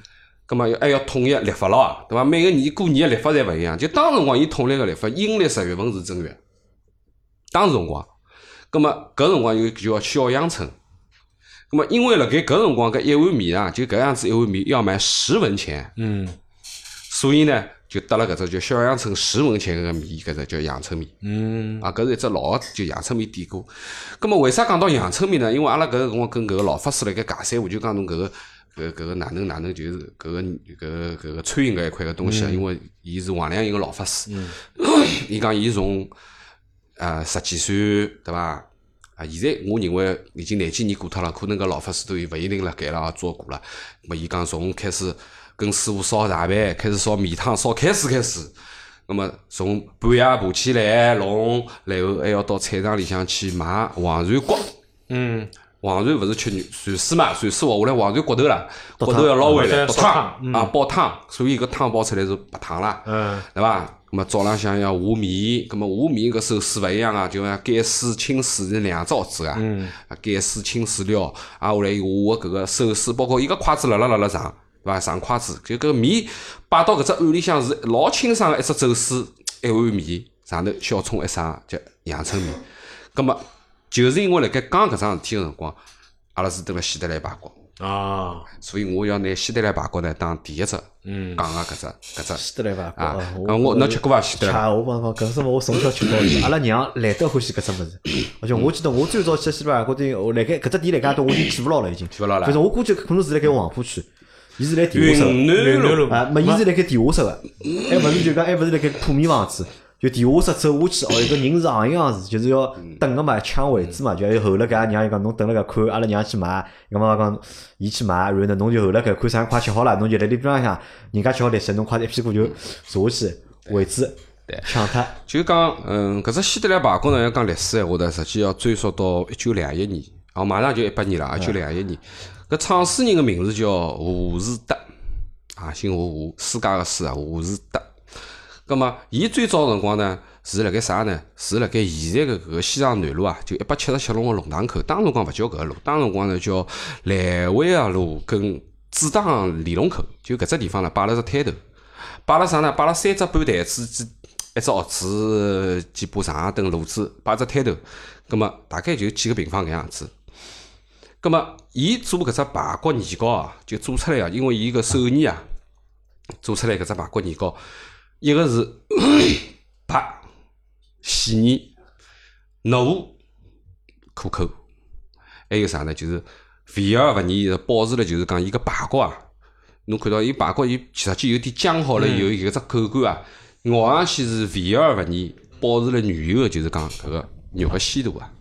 葛末要还要统一历法咯啊，对伐？每个年过年个历法侪勿一样。就当时辰光，伊统一个历法，阴历十月份是正月，当时辰光，葛末搿辰光有就叫小阳春。葛末因为辣盖搿辰光搿一碗面啊，就搿样子一碗面要卖十文钱，嗯，所以呢就得了搿只叫小阳春十文钱搿个面，搿只叫阳春面。嗯，啊，搿是一只老个就阳春面典故。葛末为啥讲到阳春面呢？因为阿拉搿个辰光跟搿个老法师辣盖尬三胡，就讲侬搿个搿搿个哪能哪能，就是搿个搿个搿个餐饮搿一块个东西啊。因为伊是黄良营个老法师，伊讲伊从呃十几岁对伐？啊，现在我认为已经廿几年过脱了，可能搿老法师都勿一定辣盖了啊，做过了。咾么伊讲从开始跟师傅烧茶饭，开始烧面汤，烧开始开始。那么从半夜爬起来弄，然后还要到菜场里向去买黄鳝骨。嗯，黄鳝勿是吃肉鳝丝嘛？鳝丝活下来黄鳝骨头啦，骨头要捞回来煲汤汤啊，煲汤，所以搿汤煲出来是白汤啦。嗯，对伐？咁么早浪向要下面，咁么下面搿手势勿一样啊，就像改水、清水是两招子啊。嗯。啊，改水、清水料，啊，下来伊下个搿个手势，包括伊个筷子辣辣辣辣上，对伐？上筷子，就搿面摆到搿只碗里向是老清爽个一只走水，一碗面，上头小葱一撒，叫阳春面。咁么就是因为辣盖讲搿桩事体个辰光，阿拉是蹲辣西德来排骨。啊，所以我要拿西德来排骨呢当第一只嗯讲个搿只搿只西德来排骨啊我侬吃过伐西德吃，来？我帮侬讲，搿是我从小吃到大，阿拉娘懒得欢喜搿只物事。而且我记得我最早吃西德来排骨店，我辣盖搿只店辣盖多，我已经记勿牢了，已经。记勿牢了反正我估计可能是辣盖黄浦区，伊是辣地下室云南路啊，没，伊是辣盖地下室个，还勿是就讲还勿是辣盖铺面房子，就地下室走下去，哦，一个人是行样子，就是要等个嘛，抢位置嘛，就还有后辣盖娘伊讲侬等辣盖看，阿拉娘去买，伊妈妈讲伊去买，然后呢侬就候辣盖看啥快吃好了，侬就辣里边浪向，人家吃好立息，侬快一屁股就坐下去，位置抢脱。就讲，嗯，搿只希特勒罢工呢，要讲历史闲话呢，实际要追溯到一九两一年，哦，马上就一八年了，一九两一年。搿创始人个名字叫胡士德，啊，姓胡胡，世界个世啊，胡士德。葛末，伊最早辰光呢，是辣盖啥呢？是辣盖现在个搿个西藏南路啊，就一百七十七弄个龙塘口。当辰光勿叫搿个路，当辰光呢叫来维亚路跟主党连龙口，就搿只地方呢摆了只摊头，摆了啥呢？摆了三只半台子，几一只盒子，几把长凳、炉子，摆只摊头。葛末大概就几个平方搿样子。葛末伊做搿只排骨年糕啊，就做出来啊，因为伊个手艺啊，做出来搿只排骨年糕。一个是白、细腻、糯、可口，还有啥呢？就是肥而勿腻，保持了就是讲伊个排骨啊。侬看到伊排骨，伊实际有点浆好了以后，伊搿只口感啊，咬上去是肥而勿腻，保持了原有的就是讲搿个肉个鲜度啊。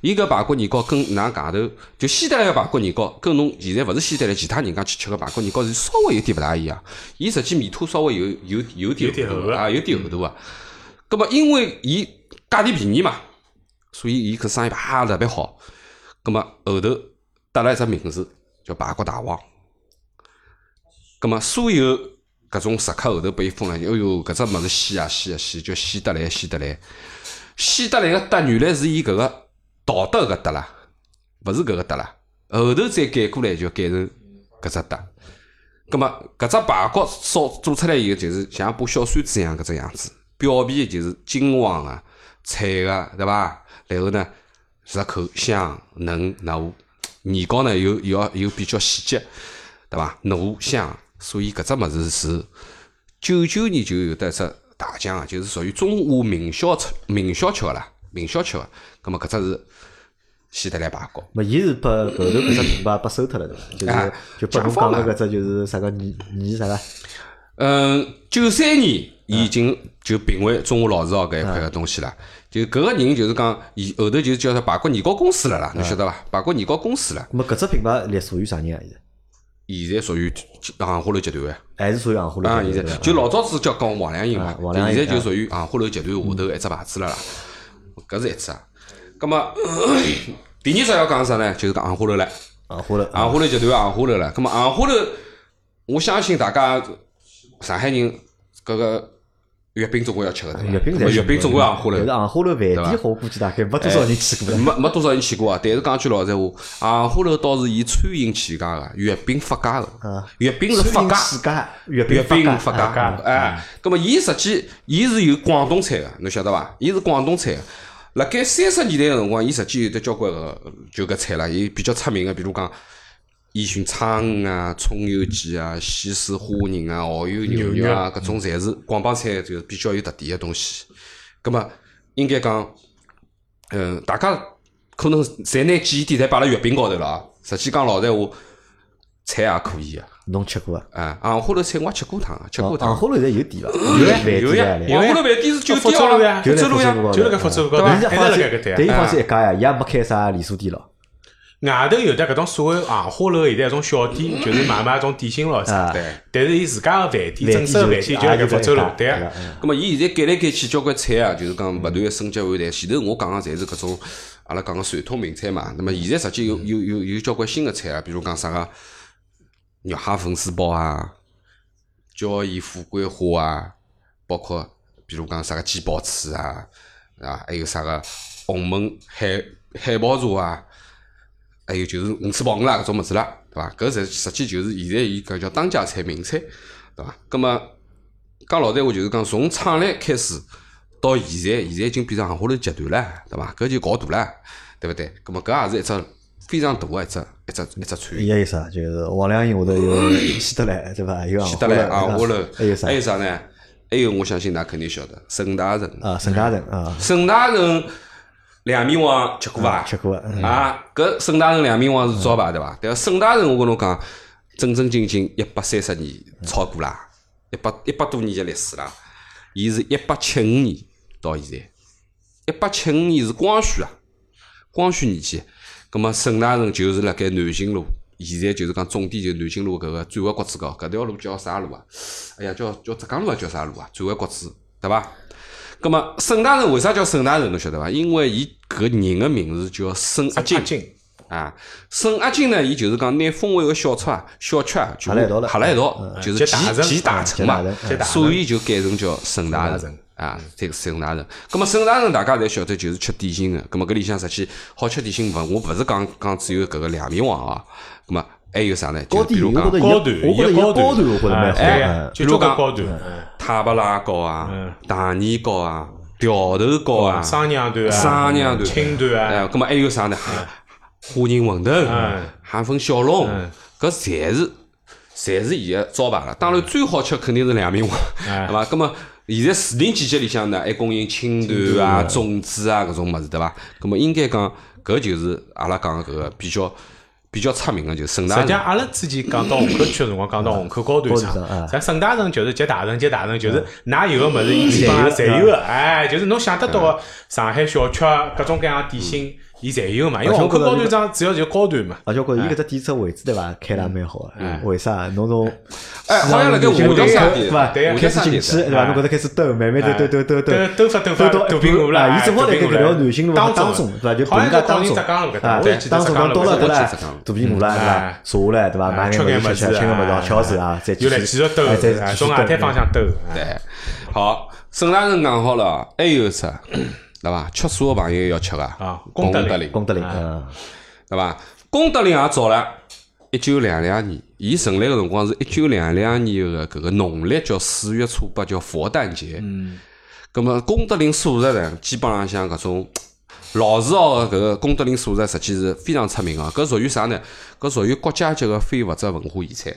伊搿排骨年糕跟㑚外头就西德来个排骨年糕，跟侬现在勿是西德来其他人家去吃个排骨年糕是稍微有点勿大一样。伊实际面坨稍微有有有点厚度啊，有点厚度啊。葛末因为伊价钿便宜嘛，所以伊搿生意啪特别好。葛末后头得了一只名字叫排骨大王。葛末所有搿种食客后头被伊封了，哎哟，搿只物事稀啊稀啊稀，叫希德来希德来。希德来个德原来是伊搿个。道德个德啦，勿是搿个德啦，后头再改过来就改成搿只德。葛末搿只排骨烧做出来以后，就是像把小扇子一样搿只样子，表皮就是金黄个、脆个，对伐？然后呢，入口香嫩糯，年糕呢又又要又比较细节，对伐？糯香，所以搿只物事是九九年就有得只大奖，就是属于中华名小吃、名小吃个啦，名小吃个。葛末搿只是。希特勒排骨，么伊是把后头搿只品牌拨收脱了，对伐？就是就拨侬讲个搿只就是啥个年年啥个？嗯，九三年已经就评为中华老字号搿一块个东西了。就搿个人就是讲，伊后头就叫他排骨年糕公司了啦，侬晓得伐？排骨年糕公司了。么搿只品牌隶属于啥人啊？现在？现在属于杭花楼集团还是属于杭花楼？啊，现在就老早子叫讲王良英嘛，现在就属于杭花楼集团下头一只牌子了啦。搿是一只啊。葛末第二只要讲啥呢？就是讲杭花楼了。杭花楼，杭花楼集团杭花楼了。葛末杭花楼，我相信大家上海人搿个月饼总归要吃个，月饼月饼总归杭花楼。但是杭花楼饭店，我估计大概没多少人去过。没没多少人去过啊！但是讲句老实话，杭花楼倒是以餐饮起家个，月饼发家个。月饼是发家，月饼发家。哎，葛末伊实际伊是有广东菜个，侬晓得伐？伊是广东菜。辣盖三十年代个辰光，伊实际有得交关个就搿菜啦，伊比较出名个，比如讲烟熏苍鱼啊、葱油鸡啊、西施花仁啊、蚝油牛肉啊，搿种侪是广帮菜，就是比较有特点个东西。葛末应该讲，嗯，大家可能侪拿记忆点侪摆辣月饼高头了啊。实际讲老实话，菜也可以个。侬吃过啊？啊，杭花楼菜我也吃过趟，吃过趟。杭花楼现在有店伐？有呀，有呀。杭花楼饭店是酒店路呀，福州路，就辣盖福州路高头，还是辣盖搿搭。等于放心一家呀，伊也没开啥连锁店咯。外头有得搿种所谓杭花楼，现在一种小店，就是卖卖种点心咯啥。对。但是伊自家个饭店，正式个饭店就辣盖福州路，对啊。葛末伊现在改来改去，交关菜啊，就是讲勿断个升级换代。前头我讲个侪是搿种阿拉讲个传统名菜嘛。那么现在实际有有有有交关新个菜啊，比如讲啥个。肉蟹粉丝煲啊，椒盐富贵花啊，包括比如讲啥个鸡煲翅啊，啊，还有啥个红焖海海宝茶啊，还有就是鱼翅鲍鱼啦搿种物事啦，对伐？搿实实际就是现在伊搿叫当家菜名菜，对伐？葛末讲老实话，就是讲从创立开始到现在，现在已经变成杭花楼集团了，对伐？搿就搞大了，对勿对？葛末搿也是一只非常大个一只。一只一只船，也有啥？就是王良英下头有希特勒，对伐？有 希特勒、昂花楼，还有啥？还有啥呢？还有，我相信㑚肯定晓得，沈大成啊，沈大成啊，沈大成两面王吃过伐？吃过啊，搿沈大成两面王是招牌对伐？但沈大成我跟侬讲，正正经经一百三十年超过啦，一百一百多年的历史啦，伊是一八七五年到现在，一八七五年是光绪啊，光绪年间，葛末沈大成就是辣盖南京路，现在就是讲重点就是南京路搿个转弯角子高，搿条路叫啥路啊？哎呀，叫叫浙江路啊，叫啥路啊？转弯角子，对伐？葛末沈大成为啥叫沈大成？侬晓得伐？因为伊搿人个名字叫沈阿金。金啊，沈阿金呢，伊就是讲拿风味个小吃啊、小吃啊，就合辣一道了合辣一道，就是集集集大啊成嘛所以就改成叫沈大成啊，这个沈大成。葛么沈大成大家侪晓得就是吃点心个，葛么搿里向实际好吃点心勿，我勿是讲讲只有搿个两面王啊，葛么还有啥呢？就比如讲高端，我觉得伊个高端，我觉得蛮好哎的。就交关高端，塔布拉糕啊、大年糕啊、条头糕啊、商娘团啊，商娘团、青段哎，啊，葛么还有啥呢？花仁馄饨嗯、韩粉小笼嗯，搿侪是侪是伊个招牌了。当然最好吃肯定是两面王，哎。对伐？葛么现在时令季节里向呢，还供应青团啊、粽子啊搿种物事，对伐？葛么应该讲搿就是阿拉讲搿个比较比较出名个，就是沈大。实际，阿拉之前讲到虹口区个辰光，讲到虹口高端高端厂厂，咱沈大成就是集大成，集大成就是㑚有个物事，伊基本上侪有个，哎，就是侬想得到个上海小吃各种各样的点心，伊侪有嘛。因为虹口高端厂主要就是高端嘛。而且我觉着伊搿只店只位置对伐，开了蛮好个。为啥？侬从哎，好像辣盖华强商店，对伐？对开始进去对伐？侬搿搭开始兜，慢慢兜兜兜兜兜兜兜发兜发到肚皮饿了，啊！伊正好辣盖搿条南京路当当中对伐？就好像本家当中啊当中浙江路搿搭侬到了对伐？肚皮饿了对伐哎？坐下来对伐？买吃眼眼物事吃吃，吃眼物事哎吃好手啊，再继又来续继续兜，哎再哎继续兜从外滩方向兜。哎对，好，沈大成讲好了，还有啥？对伐？吃素个朋友要吃个啊功功德林林，功德林嗯。对伐？功德林也早了，一九两两年，伊成立个辰光是一九两两年个搿个农历叫四月初八，叫佛诞节。嗯。葛么功德林素食呢，基本浪像搿种老字号个搿个功德林素食，实际是非常出名个。搿属于啥呢？搿属于国家级个非物质文化遗产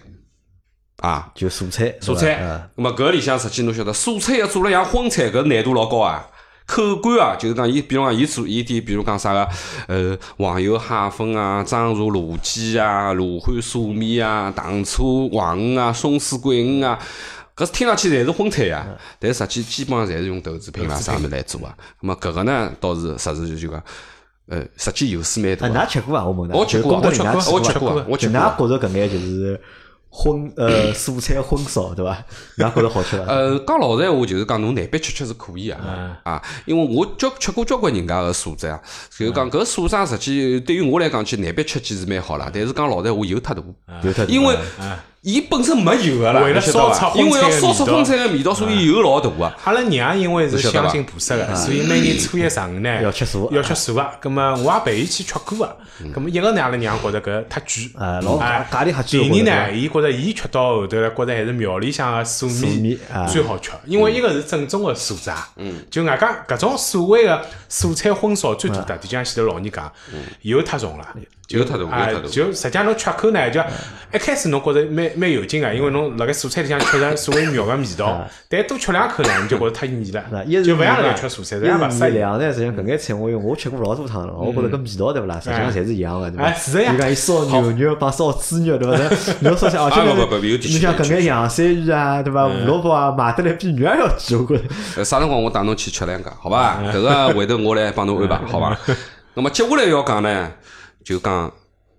啊。就蔬菜，蔬对伐嗯菜，咁么搿里向实际侬晓得，蔬菜要做了像荤菜，搿难度老高啊。口感啊，就是讲伊，比如讲伊做伊点，比如讲啥个，呃，黄油蟹粉啊，樟茶卤鸡啊，罗汉素面啊，糖醋黄鱼啊，松鼠桂鱼啊，搿听上去侪是荤菜呀，但实际基本上侪是用豆制品啦啥物事来做啊。那么搿个呢，倒是实事就讲，呃，实际油水蛮啊，大的。㑚吃过啊？我问㑚，我吃过我吃过我吃过过我吃就过㑚觉着搿眼就是荤呃素菜荤少对伐？㑚觉着好吃伐？呃，讲老实闲话，就是讲侬难边吃吃是可以啊，啊，因为我交吃过交关人家个素斋啊，就是讲搿素斋实际对于我来讲起难边吃起是蛮好啦，但是讲老实闲话油太大，油太大因为伊本身没油个啦，为了烧出因为要荤菜的味道。烧出荤菜个味道，所以油老大个。阿拉娘因为是相信菩萨个，所以每年初一十五呢要吃素要吃素个。咁么我也陪伊去吃过个。咁么一个呢，阿拉娘觉着搿太贵，啊老哎价钿吓贵第二呢，我觉得伊觉着伊吃到后头了，觉着还是庙里向个素素面最好吃，因为一个是正宗个素斋。嗯。就外加搿种所谓个素菜荤烧最大特点，就像前头老倪讲，油太重了。油太重油啊太大就实际上侬吃口呢，就一开始侬觉着蛮蛮有劲个，因为侬辣盖蔬菜里向吃着所谓肉个味道，但多吃两口呢，你就觉着太腻啊了，一是就勿像辣辣盖吃蔬菜，一这样勿适是应。两呢，实际上搿眼菜我因为我吃过老多趟了，我觉着搿味道对勿啦？实际上侪是一样个，对伐？哎是讲伊烧牛肉帮烧猪肉对伐？侬烧下，而且你像搿眼洋山芋啊，对伐？胡萝卜啊，买得来比肉还要贵，我觉着。呃，啥辰光我带侬去吃两家，好伐？搿个回头我来帮侬安排，好伐？那么接下来要讲呢，就讲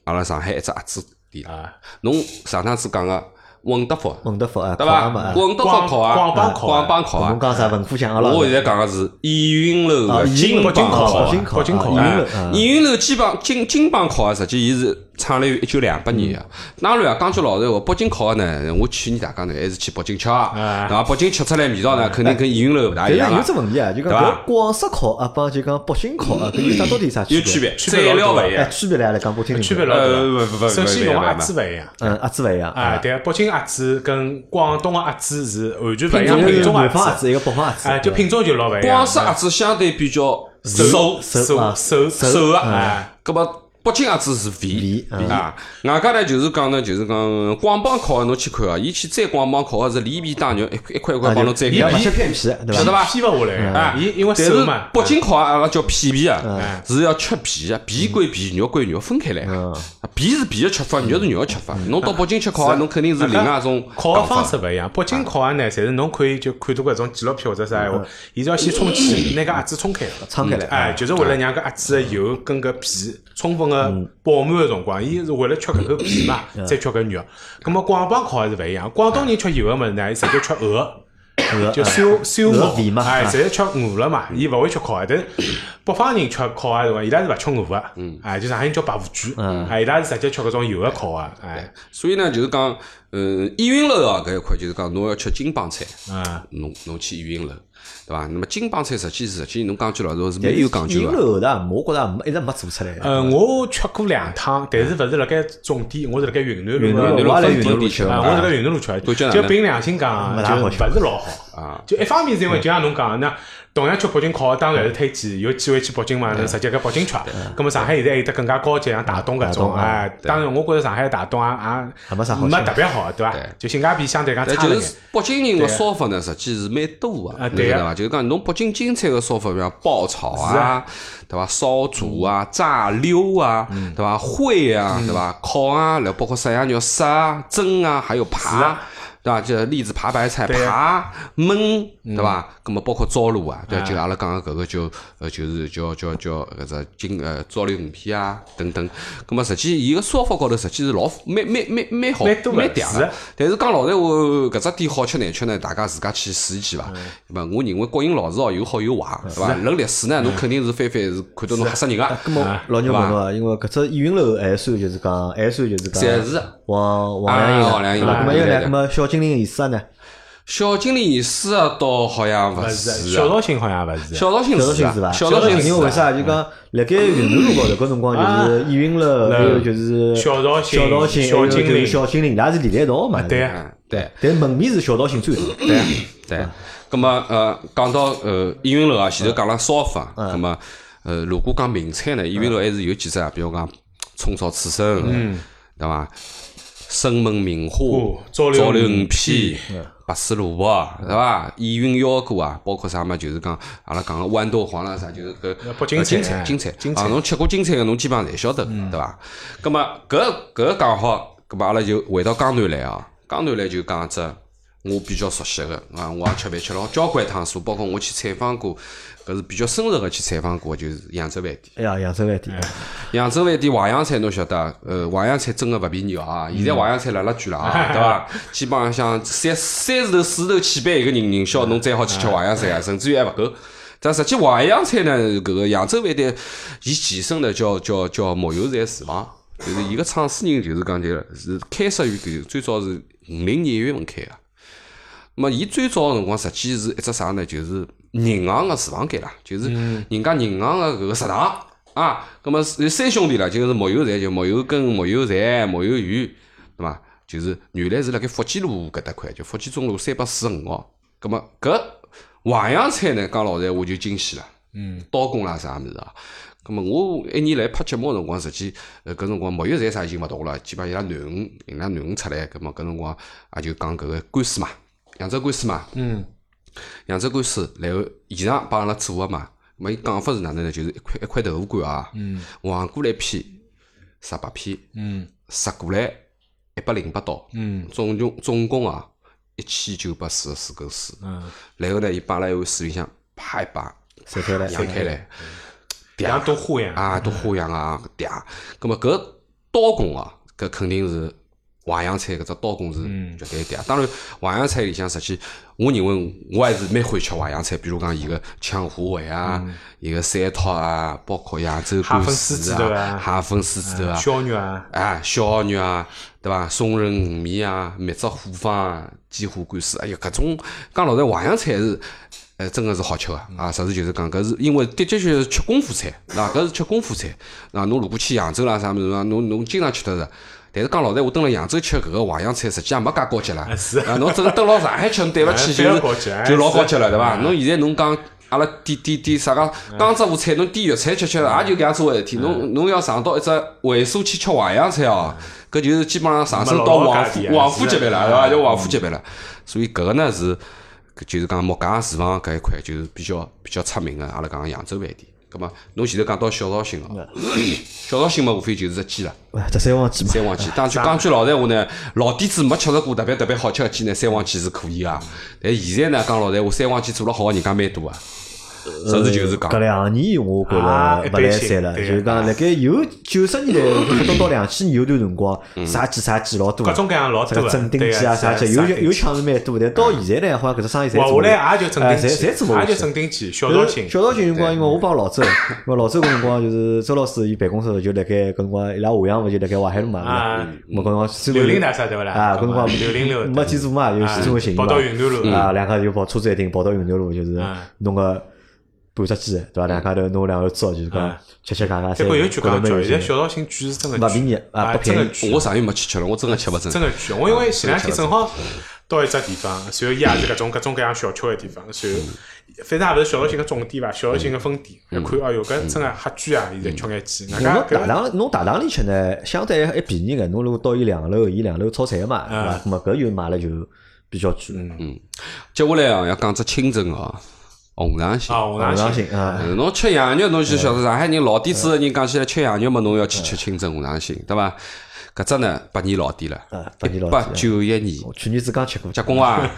阿拉上海一只鸭子店啊，侬上趟子讲个稳德福，稳德福啊，对伐烤鸭嘛？？文德福烤啊，广帮烤啊广帮烤啊。侬讲啥文虎巷阿拉？我现在讲个是逸云楼啊，个金北京帮烤。北京烤，逸云楼啊逸云楼基本金金帮烤啊，实际伊是创立于一九两八年个。当然啊，讲句老实闲话，北京烤鸭呢，我去年大家呢还是去北京吃啊，对伐？北京吃出来味道呢，肯定跟逸云楼勿大一样啊但是有只。问题啊，就讲广式烤鸭帮就讲北京烤鸭，搿 有啥到底有啥区别？区别，区别材料勿一样哎，。区别来来讲，拨我听听。区别老呃大不不不。首先，侬不不不鸭子勿一样。嗯，鸭子勿一样啊，对，北京鸭子跟广东个鸭子是完全勿一样一个品种鸭子，南方鸭子，一个北方鸭子。哎，就品种就老勿一样。广式鸭子相对比较瘦瘦瘦啊瘦瘦啊，哎，搿么北京鸭子是肥啊，外加呢就是讲呢，就是讲广帮烤个侬去看啊，伊去再广帮烤个是里皮带肉，一一块一块帮侬摘开伊要，切片皮，晓得伐？批勿下来啊，伊因为但是瘦嘛，北京烤鸭阿拉叫片皮啊，嗯是要吃皮啊，皮归皮，肉归肉，分开来嗯。啊。皮是皮个吃法，肉是肉个吃法。侬到北京吃烤鸭，侬肯定是另外一种烤个方式勿一样。北京烤鸭呢，侪是侬可以就看到搿种纪录片或者啥闲话，伊是要先充气，拿搿鸭子冲开，撑开来哎，就是为了让搿鸭子个油跟搿皮充分个饱满个辰光，伊是为了吃搿口皮嘛，再吃搿肉。葛末广帮烤鸭是勿一样，广东人吃油个物事呢，伊直接吃鹅。就烧烧鹅。嘛哎，直接吃鹅了嘛，伊勿会吃烤鸭，但是北方人吃烤鸭辰光，伊拉是勿吃鹅个，哎，就上海人叫白虎卷，哎，伊拉是直接吃搿种油个烤鸭，哎，所以呢，就是讲，嗯，依云楼啊搿一块，就是讲侬要吃金帮菜，啊，侬侬去依云楼，对伐？那么金帮菜实际实际侬讲句老实话是蛮有讲究云个。楼后头，我觉着没一直没做出来。呃，我吃过两趟，但是勿是辣盖总店，我是辣盖云南路云南个路我也来云南分路吃我是辣盖云南路吃就凭良心讲，就没大好吃勿是老好啊。就一方面是因为就像侬讲的，那同样吃北京烤，当然是推荐，有机会去北京嘛，能直接搿北京吃。葛么上海现在还有得更加高级，像大东搿种，啊哎，当然我觉着上海大东也也也没啥好没特别好，对伐？就性价比相对讲但差了眼就是。北京人个烧法呢，实际是蛮多个，啊对啊侬晓得伐？就是讲侬北京精彩个烧法，比方爆炒啊，对伐？烧煮啊、炸溜啊，嗯对伐？烩啊，对伐？烤啊，然后包括啥样肉杀啊、蒸啊，还有扒。对伐？就栗子扒白菜、对扒焖，嗯对伐？咁么包括糟卤啊，对伐，就阿拉讲个搿个就呃就是叫叫叫搿只金呃糟溜鱼片啊等等。咁么实际伊个烧法高头实际是老蛮蛮蛮蛮好蛮嗲个。但是讲老实话，搿只店好吃难吃呢，大家自家去试一记伐？对伐？我认为国营老字号有好有坏，对伐？论历史呢，侬肯定是翻翻是看到侬吓死人个。咁么老牛问侬啊，因为搿只依云楼还算就是讲，还算就是讲暂时王王啊良英王良英对伐？咁么一个呢，对对对咁么小精灵意思呢？小精灵意思啊，倒好像勿勿是是，小啊。道信好像勿是。小绍兴是啊信是伐？小道信是啊因为为啥？就讲辣盖云南路高头搿辰光就是依云楼，还有就是小绍兴小绍兴，还有就是小精灵小精灵，伊拉是连在一道嘛。对啊，对。但门面是小绍兴最多。对啊对，葛么呃，讲到呃依云楼啊，前头讲了烧法，葛么呃，如果讲名菜呢，依云楼还是有几只啊，比如讲葱烧刺身，嗯，对伐？生焖明花哦、糟糟溜鱼片、白水萝卜，对伐？依云腰果啊，包括啥嘛，就是讲阿拉讲个豌豆黄啦啥，就是搿北京搿京菜菜，京菜京菜啊，侬吃过精彩个，侬基本上侪晓得，对伐？咁么搿搿个讲好，咁么阿拉就回到江南来啊，江南来就讲只。我比较熟悉个啊，我也吃饭吃了交关趟数，包括我去采访过，搿是比较深入个去采访过，就是扬州饭店。哎呀，扬州饭店，扬州饭店淮扬菜侬晓得，呃，淮扬菜真个勿便宜啊！现在淮扬菜辣辣贵了啊，对伐？基本上像三三字头、四字头起班一个人人销，侬再好去吃淮扬菜啊，甚至于还勿够。但实际淮扬菜呢，搿个扬州饭店，伊前身呢叫叫叫木油菜厨房，就是伊个创始人就是讲就是开设于搿最早是五零年一月份开个。那么，伊最早个辰光，实际是一只啥呢？就是银行个厨房间啦，就是人家银行个搿个食堂啊。葛末是三兄弟啦，就是木有才，就木有根、木有才、木有余，对伐？就是原来是辣盖福建路搿搭块，就福建中路三百四十五号。葛末搿淮扬菜呢，讲老实闲话就精细了，嗯，刀工啦啥物事啊。咁么我一年来拍节目个辰光，实际呃搿辰光木油菜啥已经勿大了，基本上伊拉囡恩，伊拉囡恩出来，葛么搿辰光也就讲搿个官司嘛，扬州官司嘛，嗯，扬州官司，然后现场帮阿拉做个嘛，咁么伊讲法是哪能呢？就是一块一块豆腐干啊，嗯，横过来片十八片，嗯，折过来一百零八刀，嗯，总共总共啊一千九百四十四根丝，嗯，然后呢，伊摆辣一碗水里向啪一摆，散开来，扬开来，像多花样，啊，多花样啊，嗲。咁么搿刀工啊，搿肯定是淮扬菜搿只刀工是绝对对啊。当然，淮扬菜里向实际，我认为我还是蛮欢喜吃淮扬菜，比如讲伊个羌虾尾啊，伊个三套啊，包括扬州干蟹粉丝啊蟹粉丝子头啊，小肉啊，啊，小肉啊，对伐？松仁鱼面啊，蜜汁虎坊啊，鸡虎干丝，哎呀，搿种讲老实，淮扬菜是，哎，真个是好吃个啊！实事求是讲，搿是因为的的确确是吃功夫菜，那搿是吃功夫菜。那侬如果去扬州啦啥物事，侬侬经常吃得着。但是讲老实，我蹲辣扬州吃搿个淮扬菜，实际也没介高级啦。是啊，侬真个蹲辣上海吃，侬对勿起，就是就老高级了，对伐？侬现在侬讲阿拉点点点啥个江浙沪菜，侬点粤菜吃吃，也就搿样子回事体。侬侬要上到一只会所去吃淮扬菜哦，搿就是基本上上升到王府王府级别了，是对伐？嗯就王府级别了。所以搿个呢是，搿就是讲木家厨房搿一块就是比较比较出名个，阿拉讲扬州饭店。葛末侬前头讲到小绍兴哦，小绍兴嘛无非就是只鸡了。喂，这三黄鸡嘛，三黄鸡，当句 讲句老实闲话呢，老底子没吃着过特别特别好吃个鸡呢，三黄鸡是可以啊。但现在呢，讲老实闲话，三黄鸡做了好个人家蛮多啊。实事求是讲搿，两年我觉啊着勿来三了，就是讲辣盖有九十年代活动到两千年有段辰光，啥鸡啥鸡老多各，种各样老多的，啥个镇定对鸡啊啥机，有有抢是蛮多，但到现在呢，好像搿只生意侪做勿下下来也就镇哎定鸡，侪侪做也就去镇定鸡，小绍就是兴，小绍兴辰光，因为我帮老周，因为老周搿辰光就是周老师伊办公室就辣盖搿辰光伊拉华阳勿就辣盖淮海路嘛，啊我搿辰光虽六然零大厦对勿啦？啊，搿辰光六零六没记住嘛，有西中寻嘛，跑到云南路。啊，两家就跑车子一停跑到云南路，就是啊。弄个半只鸡，对伐？两家头弄两个粥，就是讲啊吃吃咖咖，结果有句讲句，现在小绍兴贵是真个勿便宜啊啊，不便宜真的贵我上月没去吃了，我真个吃勿准。真个贵。我因为前两天正好到一只地方，然后伊也是搿种各种各样小吃个地方，然后反正也勿是小绍兴个总店伐，小绍兴个分店，一看，哎哟，搿真个瞎贵啊！现在吃眼鸡，外加侬大堂侬大堂里吃呢，相对还便宜个。侬如果到伊两楼，伊两楼炒菜个嘛，对伐？那么搿就买了就比较贵。嗯接下来啊，要讲只清蒸哦，红肠心。啊，红红肠肠性啊，呃侬吃羊肉，侬就晓得上海人老底子个人讲起来吃羊肉嘛，侬要去吃清蒸红肠心，对伐？搿只呢八年老店了八九一年，我去年子刚吃过，结棍伐？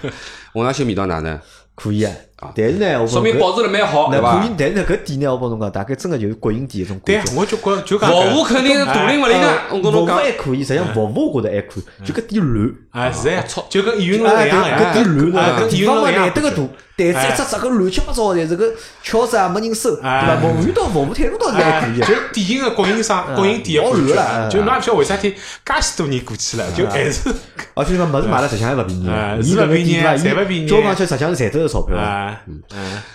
红肠心味道哪能？可以啊。但是呢，我说明保持了蛮好，对伐那可以？，但是呢，搿店呢，我帮侬讲，大概真个就是国营店一种对感觉。，我就觉就讲服务肯定是大灵勿灵呃个，我跟服务侬讲。还可以，实际上服务我觉着还可以，就搿店乱。啊是呀操，就跟医院一样呀，搿店乱啊个，地方嘛难得个大，但是一只只个乱七八糟的，这个敲子啊没人收，对？服务员到服务态度倒是还可以哎，的。就典型的国营商、国营店老乱了觉，就侬也不晓得为啥体介许多年过去了，就还是而且讲物事买了实际上还勿便宜哎，伊勿便宜搿个店啊侪勿对伐？便宜伊交讲起实际上是赚都是钞票嗯，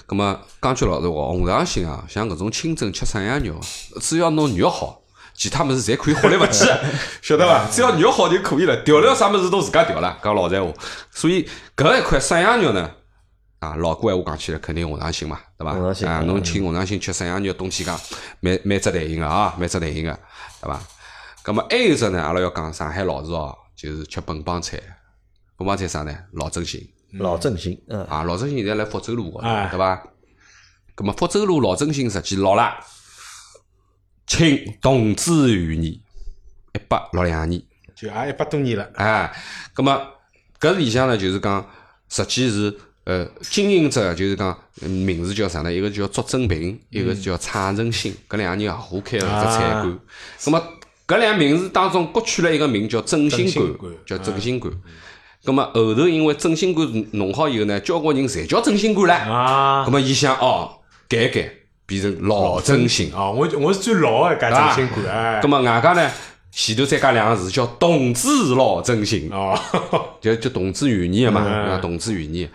咁么讲句老实话，红肠性啊，像搿种清蒸吃山羊肉，只要侬肉好，其他物事侪可以忽略勿计，晓得伐？只要肉好就可以了，调料啥物事都自家调了。讲老实闲话，所以搿一块山羊肉呢，啊，老古闲话讲起来肯定红肠性嘛，对伐啊，嗯侬请红肠性吃山羊肉，冬天讲蛮蛮只弹性个啊，蛮只弹性个，对伐？咁么还有只呢，阿拉要讲上海老字号，就是吃本帮菜。本帮菜啥呢？老正兴。老振兴，嗯，啊，老振兴现在辣福州路高头，哎。对伐？咁么福州路老振兴实际老辣，清同治元年，一八六两年，就也一百多年了，哎，咁么搿里向呢，就是讲实际是呃经营者，就是讲嗯名字叫啥呢？一个叫卓正平，一个叫蔡正兴，搿两个人合伙开了只菜馆。咁么搿两名字当中各取了一个名叫振兴馆，叫振兴馆。咁么后头因为振兴馆弄好以后呢，交关人侪叫振兴馆了。啊咁，么伊想哦，改一改，变成老振兴。哦，我我是最老的搿啊振兴馆，哎咁，么外加呢，前头再加两个字叫同治老振兴。哦，就就同治元年个嘛，同治元年。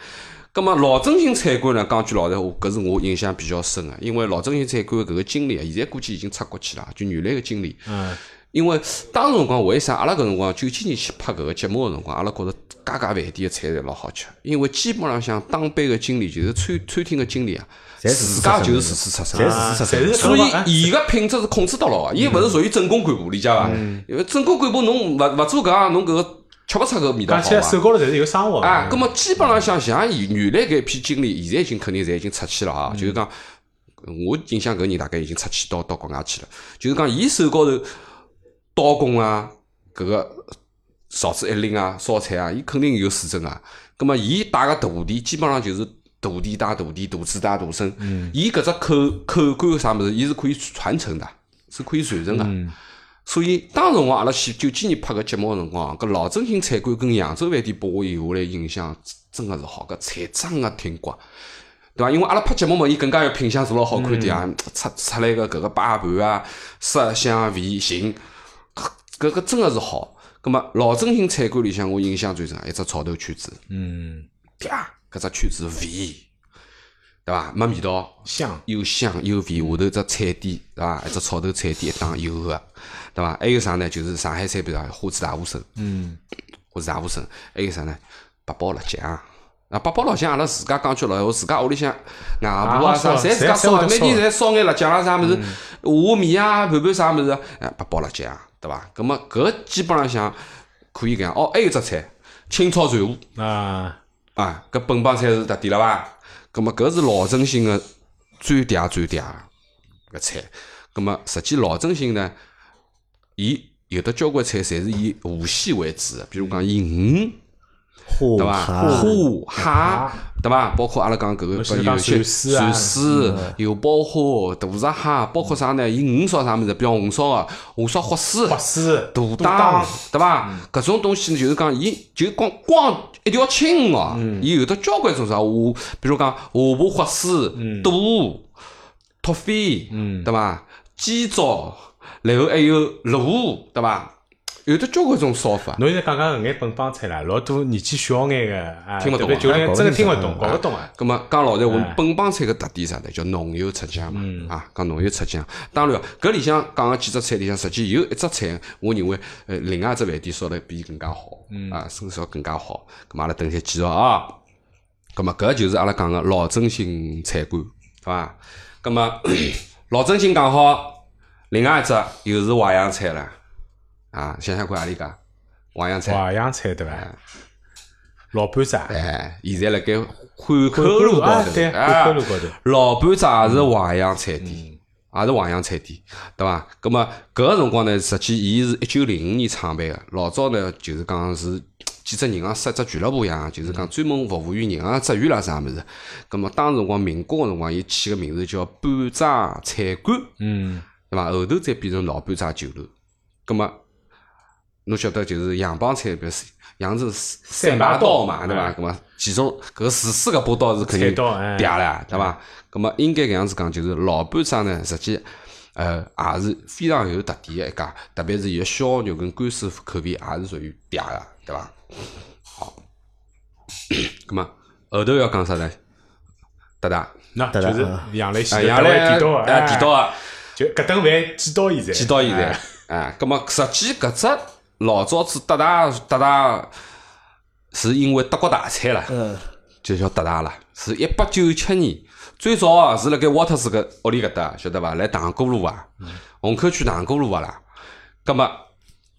咁么老正兴菜馆呢，讲句老实话，搿是我印象比较深个，因为老正兴菜馆搿个经理啊，现在估计已经出国去了，就原来个经理。嗯，因为当时辰光为啥阿拉搿辰光九几年去拍搿个节目个辰光，阿拉觉着家家饭店个菜侪老好吃，因为基本浪向当班个经理，就是餐餐厅个经理啊，侪自家就是厨师出身侪的。是侪是所以哎伊个品质是控制到牢个，伊勿是属于正规干部，理解伐？因为正规干部侬勿勿做搿样，侬搿个吃勿出搿个味道好伐讲起来手？高头侪是有生活的啊，葛么基本上像像伊原来搿批经理，现在已经肯定侪已经出去了啊。就是讲，我印象搿人大概已经出去到到国外去了。就是讲，伊手高头刀工啊，搿个勺子一拎啊，烧菜啊，伊肯定有水准啊。葛末伊带个徒弟，基本上就是徒弟带徒弟，徒子带徒孙。伊搿只口口感啥物事，伊是可以传承的，是可以传承的。所以当时辰光阿拉去九几年拍个节目个辰光，搿老正兴菜馆跟扬州饭店拨我留下来印象真个是好，搿菜真个挺刮，对伐？因为阿拉拍节目嘛，伊更加要品相做了好看点啊，出出来个搿个摆盘啊，色香味形，搿个真个是好。葛末老正兴菜馆里向我印象最深啊，一只炒豆圈子，嗯，啪，搿只圈子肥，对伐？没味道，香，又香又肥，下头只菜底，对伐？一只炒头菜底一档油个，对伐？还有啥呢？就是上海菜，比如讲花枝大湖参，嗯，花枝大湖参，还有啥呢？八宝辣酱，啊，八宝辣酱阿拉自家讲句老闲话，自家屋里向外婆啊啥，侪自家烧每天侪烧眼辣酱啊啥物事，下下面啊，盘盘啥物事，哎，八宝辣酱，对伐？葛么搿基本浪向可以搿样。哦，还有只菜，清炒鳝糊。啊，啊，搿本帮菜是特点了伐？葛么搿是老正新个最嗲最嗲个菜。葛么实际老正新呢，伊有的交关菜侪是以河鲜为主个，比如讲以鱼，对伐？虾虾、蟹，对伐？包括阿拉讲搿个搿侬现在讲有些鳝丝啊鳝丝、油爆虾、大闸蟹，包括啥呢？伊鱼烧啥物事？比方红烧个，红烧活丝、活丝、大肚档，对伐？搿种东西呢，就是讲，伊就光光一条青鱼哦，伊有得交关种啥下，比如讲下巴活丝、肚、脱飞，对伐？鸡爪，然后还有螺，对伐？有得交关种烧法。侬现在讲讲搿眼本帮菜啦，老多年纪小眼个啊，听勿懂就连真个听勿懂，哎搞搞勿懂啊。咁么讲老实话哎，本帮菜个特点啥呢？叫浓油赤酱嘛，嗯啊，讲浓油赤酱。当然哦，搿里向讲个几只菜里向，实际有一只菜，我认为呃，另外一只饭店烧得比伊更加好，嗯啊，甚至烧更加好。咁么阿拉等歇继续啊。咁么搿就是阿拉讲个老正新菜馆，对伐？咁么 老正新讲好，另外一只又是淮扬菜了，啊，想想看何里家淮扬菜。淮扬菜对伐？老板仔，哎，现在辣盖汉口路高头，汉口路高头老板仔也是淮扬菜店，也是淮扬菜店，对伐？葛么搿个辰光呢，实际伊是一九零五年创办个，老早呢就是讲是几只银行设只俱乐部一样，就是讲专门服务于银行职员啦啥物事。葛么当时辰光民国个辰光，伊起个名字叫板仔菜馆，嗯，对伐？后头再变成老板仔酒楼。葛么侬晓得就是洋帮菜，比如扬州三把刀嘛，对伐？嗯葛么其中搿四四个把刀是肯定嗲了，对伐？葛么应该搿样子讲，就是老板长呢，实际呃也是非常有特点个一家，特别是伊个烧肉跟干丝口味也是属于嗲个，对伐？好，葛么后头要讲啥呢？搭搭那就是杨澜西啊，的单位杨澜提到提到个。就搿顿饭记到现在，记到现在哎，哎，葛么实际搿只老早子德大德大是因为德国大菜啦，嗯，就叫德大啦，是一八九七年最早啊是辣盖沃特斯个屋里搿搭，晓得伐？来塘沽路啊，虹口区塘沽路啊啦。葛么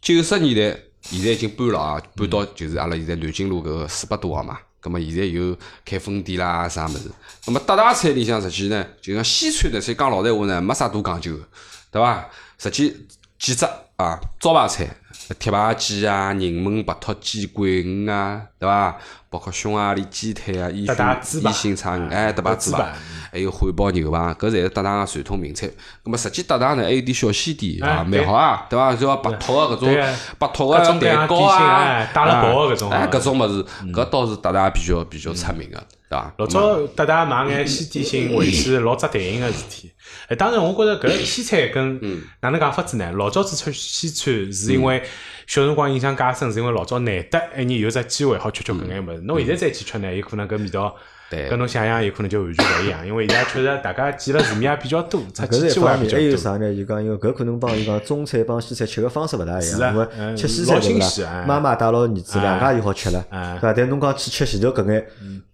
九十年代现在已经搬了啊，搬到就是阿拉现在南京路搿个四百多号嘛。葛么现在有开分店啦啥物事。葛么德大菜里向实际呢，就像西餐呢，所以讲老实闲话呢，没啥多讲究个，对伐？实际几只啊招牌菜，铁排鸡啊、柠檬白脱鸡、桂鱼啊，对伐？包括匈牙利鸡腿啊、烟德大猪排熏烟熏叉鱼，哎，德排猪排，还有汉堡牛排，搿侪是德大个传统名菜。葛么实际德大呢，还有点小西点蛮好啊，对伐？就要白脱个搿种白脱个蛋糕啊哎，打了包的搿种哎，啊搿种物事，搿倒是德大比较比较出名个，对伐？老早搭搭买眼西点心 回去老扎台型个事体。哎，当然我觉着搿西餐跟哪能讲法子呢？老早子吃西餐是因为小辰光印象介深，是因为老早难得一年有只机会好吃吃搿眼物事。侬现在再去吃呢，有可能搿味道跟侬想象有可能就完全勿一样，因为现在确实大家见了世面也比较多，出搿去机会也比是一方面，还有。啥呢？就讲因为搿可能帮伊讲中餐帮西餐吃个方式勿大一样，因为嗯吃西餐对勿啦新鲜哎？妈妈带牢儿子哎两家就好吃了，哎对伐？但侬讲去吃前头搿眼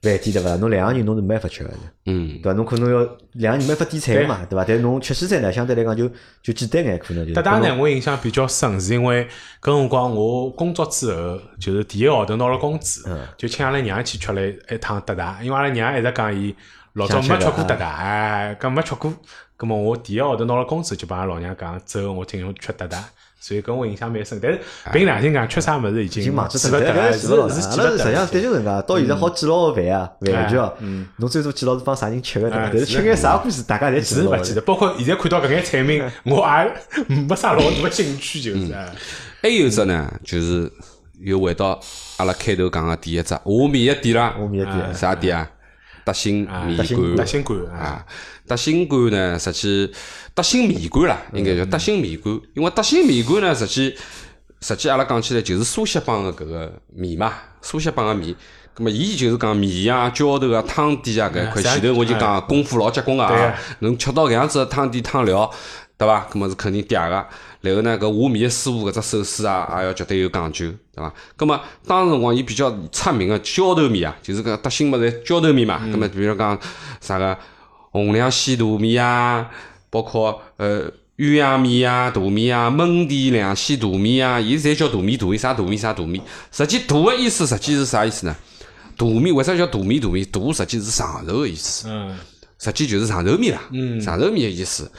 饭店对伐？侬两个人侬是没办法吃个，嗯对，伐？侬可能要两个人没法点菜个嘛，对伐？但侬吃西餐呢，相对来讲就就简单眼，可能就搭搭呢，我印象比较深，是因为搿辰光我工作之后，就是第一个号头拿了工资，就请阿拉娘去吃了一趟搭搭，因为阿拉娘一直讲伊老早没吃过搭搭，哎，搿没吃过，葛末我第一个号头拿了工资，就帮阿拉老娘讲，走，我请侬吃搭搭。所以跟我印象蛮深，但是凭良心讲，吃啥物事已已经经忘记脱了，记勿得了，是。是阿拉实际。上的确是搿能介，到现在好记牢个饭啊，饭局哦，侬最多记牢是帮啥人吃个但是吃眼啥故事，大家侪记勿记得，包括现在看到搿眼菜名，我也没啥老大个兴趣，就是。哎还有一只呢，就是又回到阿拉开头讲个第一只下面一点啦，下面一点啥点啊？德兴面德兴馆德兴馆啊，啊，德兴馆呢，实际德兴面馆啦，应该叫德兴面馆，因为德兴面馆呢，实际实际阿拉讲起来就是苏锡帮个搿个面嘛，苏锡帮个面。咁么，伊就是讲面啊、浇头啊、汤底啊搿一块，哎前头我就讲功夫老结棍个啊能吃到搿样子个汤底汤料，对伐？搿么是肯定嗲个。然后呢，搿画面师傅搿只手势啊，也要绝对有讲究，对伐？搿么当时辰光伊比较出名个浇头面啊，就是搿搭新物侪浇头面嘛。搿么比如讲啥个红亮鲜大米啊，包括呃鸳鸯面啊、大米啊、焖地两鲜大米啊，伊侪叫大米大米，啥大米啥大米。实际大个意思实际是啥意思呢？大米为啥叫大米大米？大实际是长寿个意思。嗯，实际就是长寿面啦，嗯长寿面个意思。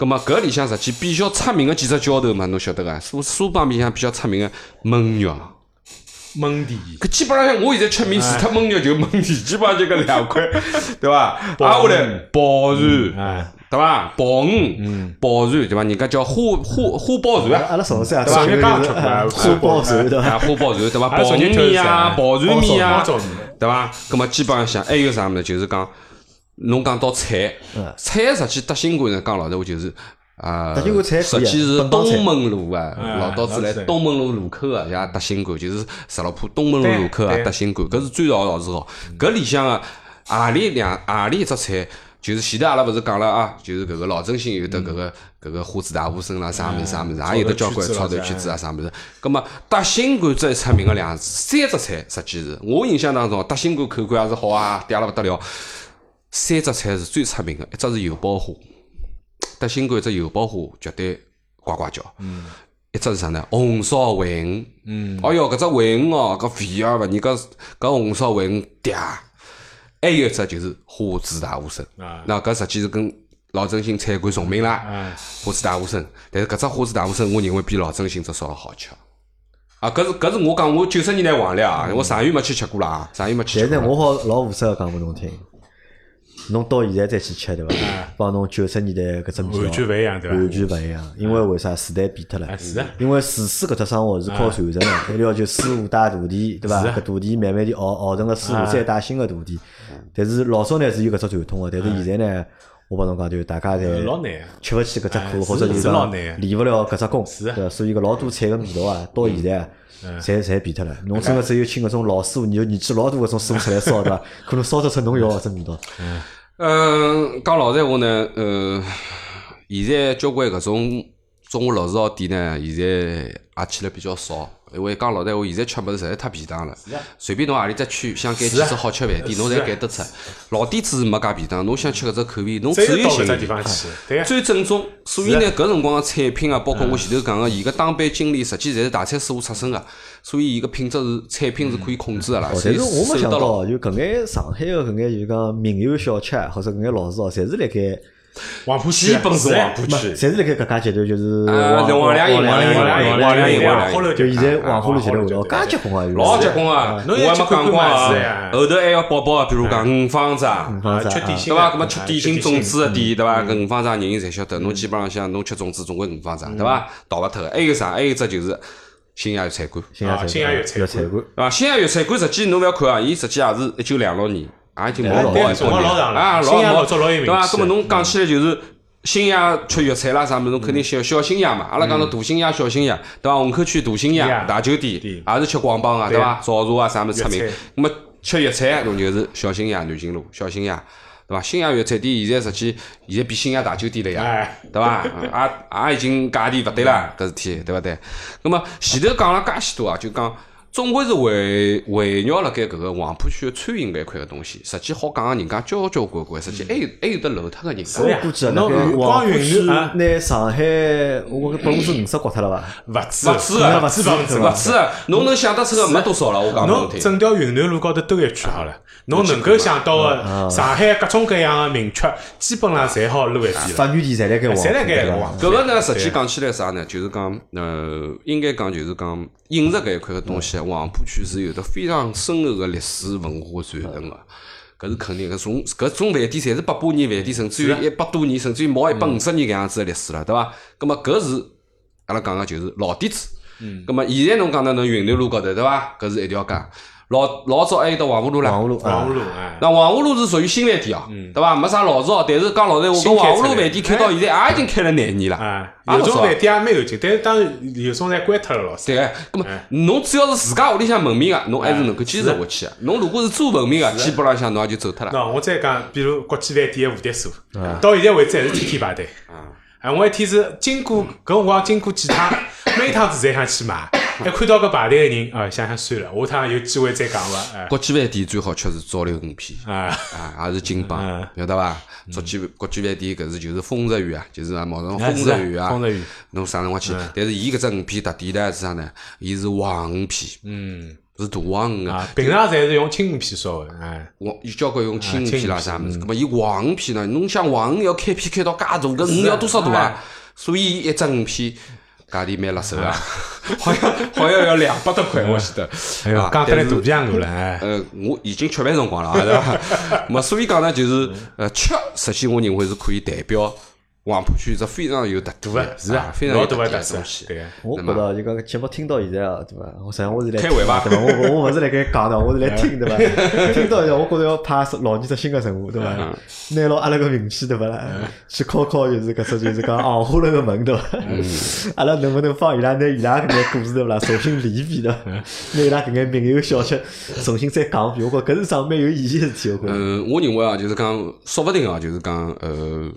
葛么搿里向实际比较出名个几只浇头嘛，侬晓得个？苏苏帮面向比较出名个焖肉，焖地，搿基本上像我现在吃面，除脱焖肉就焖地，基本上就搿两块，对伐？挨下来鲍鱼，哎，对伐？鲍鱼，鲍鱼，对伐？人家叫花花花鲍鱼啊。阿拉上次也对吧吃刚刚吃过个就是呃啊花鲍鱼对啊，伐？花鲍鱼对伐？鲍鱼面啊，鲍鱼面啊对伐？葛么基本上像还有啥物事，就是讲，侬讲到菜，菜实际德兴馆呢，讲老实话就是。啊，德兴馆菜实际是东门路啊，哎老早子来东门路路口啊，像德兴馆，就是十六铺东门路路口啊对，对德兴馆，搿是最老老字号。搿里向个何里两何里一只菜，就是前头阿拉勿是讲了啊，就是搿个老正兴有得搿个搿个花子大花生啦，啥物事啥物事，也有得交关炒头曲子啊，啥物事。葛末德兴馆最出名个两三只菜，实际是我印象当中，德兴馆口感也是好啊，嗲了勿得了。三只菜是最出名个，一只是油爆虾，德兴馆一只油爆虾绝对呱呱叫。嗯。一只是啥呢？红烧尾鱼。嗯。哎哟，搿只尾鱼哦，搿肥啊勿，你搿搿红烧尾鱼嗲。还有一只就是花枝大花生。啊那搿实际是跟老正兴菜馆重名啦。嗯花枝大花生，但是搿只花枝大花生，我认为比老正兴只烧要好吃。啊，搿是搿是我讲，我九十年代黄历啊，我长远没去吃过啦啊，长远没去吃过啦。但是，我好老务实个讲拨侬听，侬到现在再去吃对伐？帮侬九十年代搿只味道完全勿一样对伐完全勿一样，因为为啥时代变脱了？哎是啊因为厨师搿只生活是靠传承的，一定要求师傅带徒弟，对伐？搿徒弟慢慢地熬熬成个师傅，再带新个徒弟。但是老早呢是有搿只传统个，但是现在呢，我帮侬讲就大家侪吃勿起搿只哎苦，或者是就是讲老难练勿了搿只功，是啊对伐？所以搿老多菜个味道啊，到现在啊。侪侪变脱了，侬真个只有请搿种老师傅，你年纪老大搿种师傅出来烧，对伐？可能烧得出侬要个只味道。嗯，讲老实闲话呢，呃，现在交关搿种中午老字号店呢，现在也去了比较少。因为讲老实闲话，现在吃物事实在太便当了。随便侬何里只区想拣几只好吃饭店，侬侪拣得出。老店子没介便当，侬想吃搿只口味，侬只只有寻地方去。最正宗。所以呢，搿辰光个产品啊，包括我前头讲个，伊个当班经理实际侪是大菜师傅出身个，所以伊个品质是产品是可以控制个啦。但是我没。想到，就搿眼上海个搿眼就讲名流小吃啊，或者搿眼老字号，侪是辣盖，黄浦区基本是黄浦没，区。侪是辣盖搿家阶段，就是啊黄王良营王良营、王良营王良营、王良营就现在黄浦路前头头味道，介结棍啊！老结棍啊！侬我还没讲过啊，后头还要包包，比如讲五方茶，啊，方子啊吃点心对伐？的搿么吃点心粽子的店，对伐？搿五方茶人人侪晓得，侬基本上像侬吃粽子总归五方茶，对伐？逃勿脱个。还有啥？还有只就是新亚粤菜馆，新亚啊新亚粤菜粤菜馆，对伐？新亚粤菜馆实际侬勿要看啊，伊实际也是一九两六年，也已经毛毛对一辰光老长了啊，老早老有名对伐？气搿么侬讲起来就是。新亚吃粤菜啦，啥物事侬肯定小小新亚嘛，阿拉讲到大新亚、小新亚，对伐？虹口区大新亚大酒店也是吃广帮啊，对伐？早茶啊啥物事出名。那么吃粤菜，侬就是小新亚南京路小新亚，对伐？新亚粤菜店现在实际现在比新亚大酒店了呀哎，对伐？也也已经价钿勿对了，搿事体对勿对？那么前头讲了介许多啊，就讲。总归是围围绕辣盖搿个黄浦区个餐饮搿一块个东西，实际好讲个人家交交关关，实际还有还有得漏脱个人家。我估计啊，那侬个光黄浦云区南啊。拿上海，我百分之五十刮脱了伐？勿止勿止啊，勿止勿止百分之对伐勿止。啊，侬能想得出个没多少了，我讲拨侬听。整条云南路高头兜一圈好了，侬能够想到啊个上海各种各样的名吃，基本上侪好撸一遍了。发源地侪辣盖黄浦，侪辣盖黄搿个呢，实际讲起来啥呢？就是讲，呃，应该讲就是讲饮食搿一块个东西，黄浦区是有的非常深厚个历史文化传承个。搿是肯定个，从搿种饭店侪是百把年饭店，甚至于一百多年，甚至于毛一百五十年搿样子个历史了，对伐？葛末搿是阿拉讲个就是老底子。嗯。葛末现在侬讲到侬云南路高头，对伐？搿是一条街。老老早还有得黄河路啦。黄河路啊黄浦，路哎，那黄河路是属于新饭店哦，对伐？没啥老字号，但是讲老实闲话，搿黄河路饭店开到现在也已经开了廿年了。哎，也勿少有种饭店也蛮有劲，但是当然有种侪关脱了，老师。对个，咁么侬只要是自家屋里向门面个，侬还是能够坚持下去个。侬如果是做门面个，基本浪向侬也就走脱了。喏，我再讲，比如国际饭店个蝴蝶酥，到现在为止还是天天排队。哎，我一天是经过搿辰光经过几趟，每趟子侪想去买，还看到搿排队个人，啊，想想算了，下趟有机会再讲伐？哎，国际饭店最好吃是糟溜鱼片。啊，啊，也是金榜，晓得伐？国际国际饭店搿是就是丰泽园啊，就是啊，毛上丰泽园啊丰泽园，侬啥辰光去？但是伊搿只鱼片特点呢是啥呢？伊是黄鱼片，嗯，是大黄鱼啊，平常侪是用青鱼片烧的，哎，黄伊交关用青鱼片啦啥物事，嗯葛末伊黄鱼片呢？侬想黄鱼要开片开到介大，搿鱼要多少大啊？所以一只鱼片价钿蛮辣手啊，好像好像要两百多块，我记得。哎哟啊，讲得来肚皮上大了，哎，呃，我已经吃饭辰光了，啊，对伐？么所以讲呢，就是呃，吃，实际我认为是可以代表黄浦区是只非常有特点的，是啊，非常有特色点的东西。，对个。我觉着就讲节目听到现在啊，对伐？我实际上我是来开会吧对伐？我我勿是来盖讲的，我是来听对伐？听到现在，我觉着要派老年只新个任务对伐？拿牢阿拉个名气对伐啦？去敲敲就是搿只就是讲行话人个门对伐？阿拉能不能放伊拉拿伊拉搿眼故事对伐啦？重新理一遍对伐？拿伊拉搿眼名流小吃重新再讲一遍，我觉着搿是桩蛮有意义个事体，我觉着。嗯，我认为啊，就是讲，说勿定啊，就是讲，呃，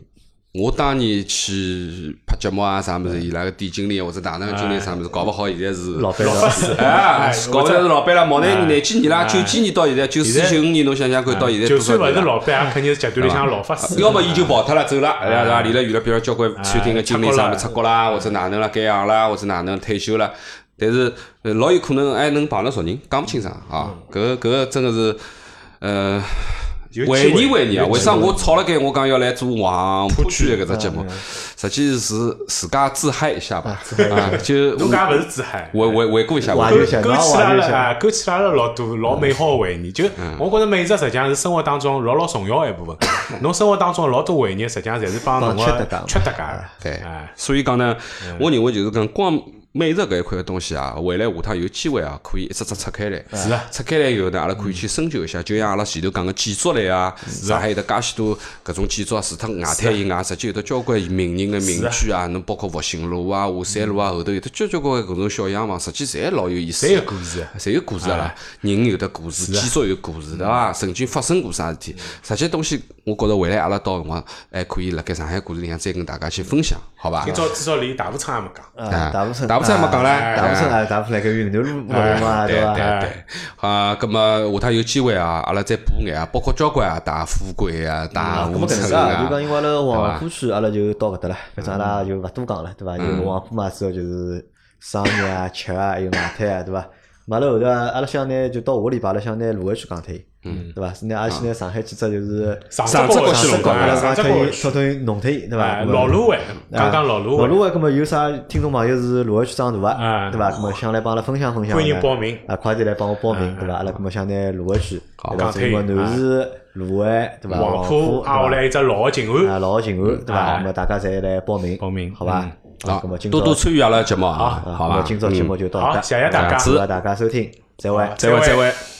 我当年去拍节目啊，啥么子，伊拉个店经理或者大堂个经理啥么子，搞勿好现在是老板老师，哎，搞勿好是老板了。毛廿哎廿几年啦，九几年到现在，九四九五年，侬想想看，到现在就？算勿是老板，也肯定是集团里向老法师。要么伊就跑脱了走了，对伐？离了远了，比如交关餐厅个经理啥物事出国啦，或者哪能啦改行啦，或者哪能退休了。但是呃老有可能还能碰着熟人，讲勿清爽啊。搿个搿个真个是呃。有机怀念会怀念啊！为啥我吵了该？我讲要来做黄浦区的搿只节目，实际是自家自嗨一下吧，啊，就侬搿也勿是自嗨，回回回顾一下，回顾一下勾勾起来了勾起来了老多老美好个回忆。就我觉着美食实际上是生活当中老老重要个一部分。侬生活当中老多回忆，实际上侪是帮侬个帮吃搭界吃搭界个。对哎，所以讲呢，我认为就是讲光美食搿一块个东西啊，未来下趟有机会啊，可以一只只拆开来。是啊，拆开来以后呢，阿拉可以去深究一下，就像阿拉前头讲个建筑类啊，上海有得介许多搿种建筑啊，除脱外滩以外，实际有得交关名人个名居啊，侬包括复兴路啊、华山路啊，后头有得交交关关搿种小洋房，实际侪老有意思的。侪有故事。侪有故事的啦，人有得故事，建筑有故事，对伐？曾经发生过啥事体？实际东西，我觉着未来阿拉到辰光还可以辣盖上海故事里向再跟大家去分享，好伐？今朝至少连大富昌也没讲。啊，大部分大部分还没讲唻大部分啊，大部分辣盖云南路路嘛，对伐？对对，啊，葛么下趟有机会啊，阿拉再补眼啊，包括交关啊，大富贵啊，大咁湖城么搿能介啊，啊就，讲因为阿拉对黄浦区，阿拉就到搿搭了，反正阿拉就勿多讲了，对伐？就黄浦嘛，主要就是商业啊、吃啊，还有外滩啊，对伐？嘛了后头啊，阿拉想呢，就到下个礼拜，阿拉想拿卢湾区讲脱，嗯，对伐？是拿阿拉先拿上海几只就是上上只过去只过去讲阿拉上讲可以只过去脱脱弄脱伊，对伐？哎，咁么老卢湾，讲讲老啊卢湾，老卢湾，咁么有啥听众朋友是卢湾区长大啊个，对伐？咁么想来帮阿拉分享分享，欢迎报名啊，快点来帮我报名，对伐？阿拉咁么想拿卢湾区，对伐？讲推整个南市、卢湾，对伐？黄浦，浦挨下来一只老个静啊，安，老静安，对伐？啊咁么大家侪来报名，报名好伐？嗯啊，咁么今朝多多参与阿拉节目啊，啊好吧？今朝节目就到好这，谢谢大家谢谢大家收听，再会。再会再会。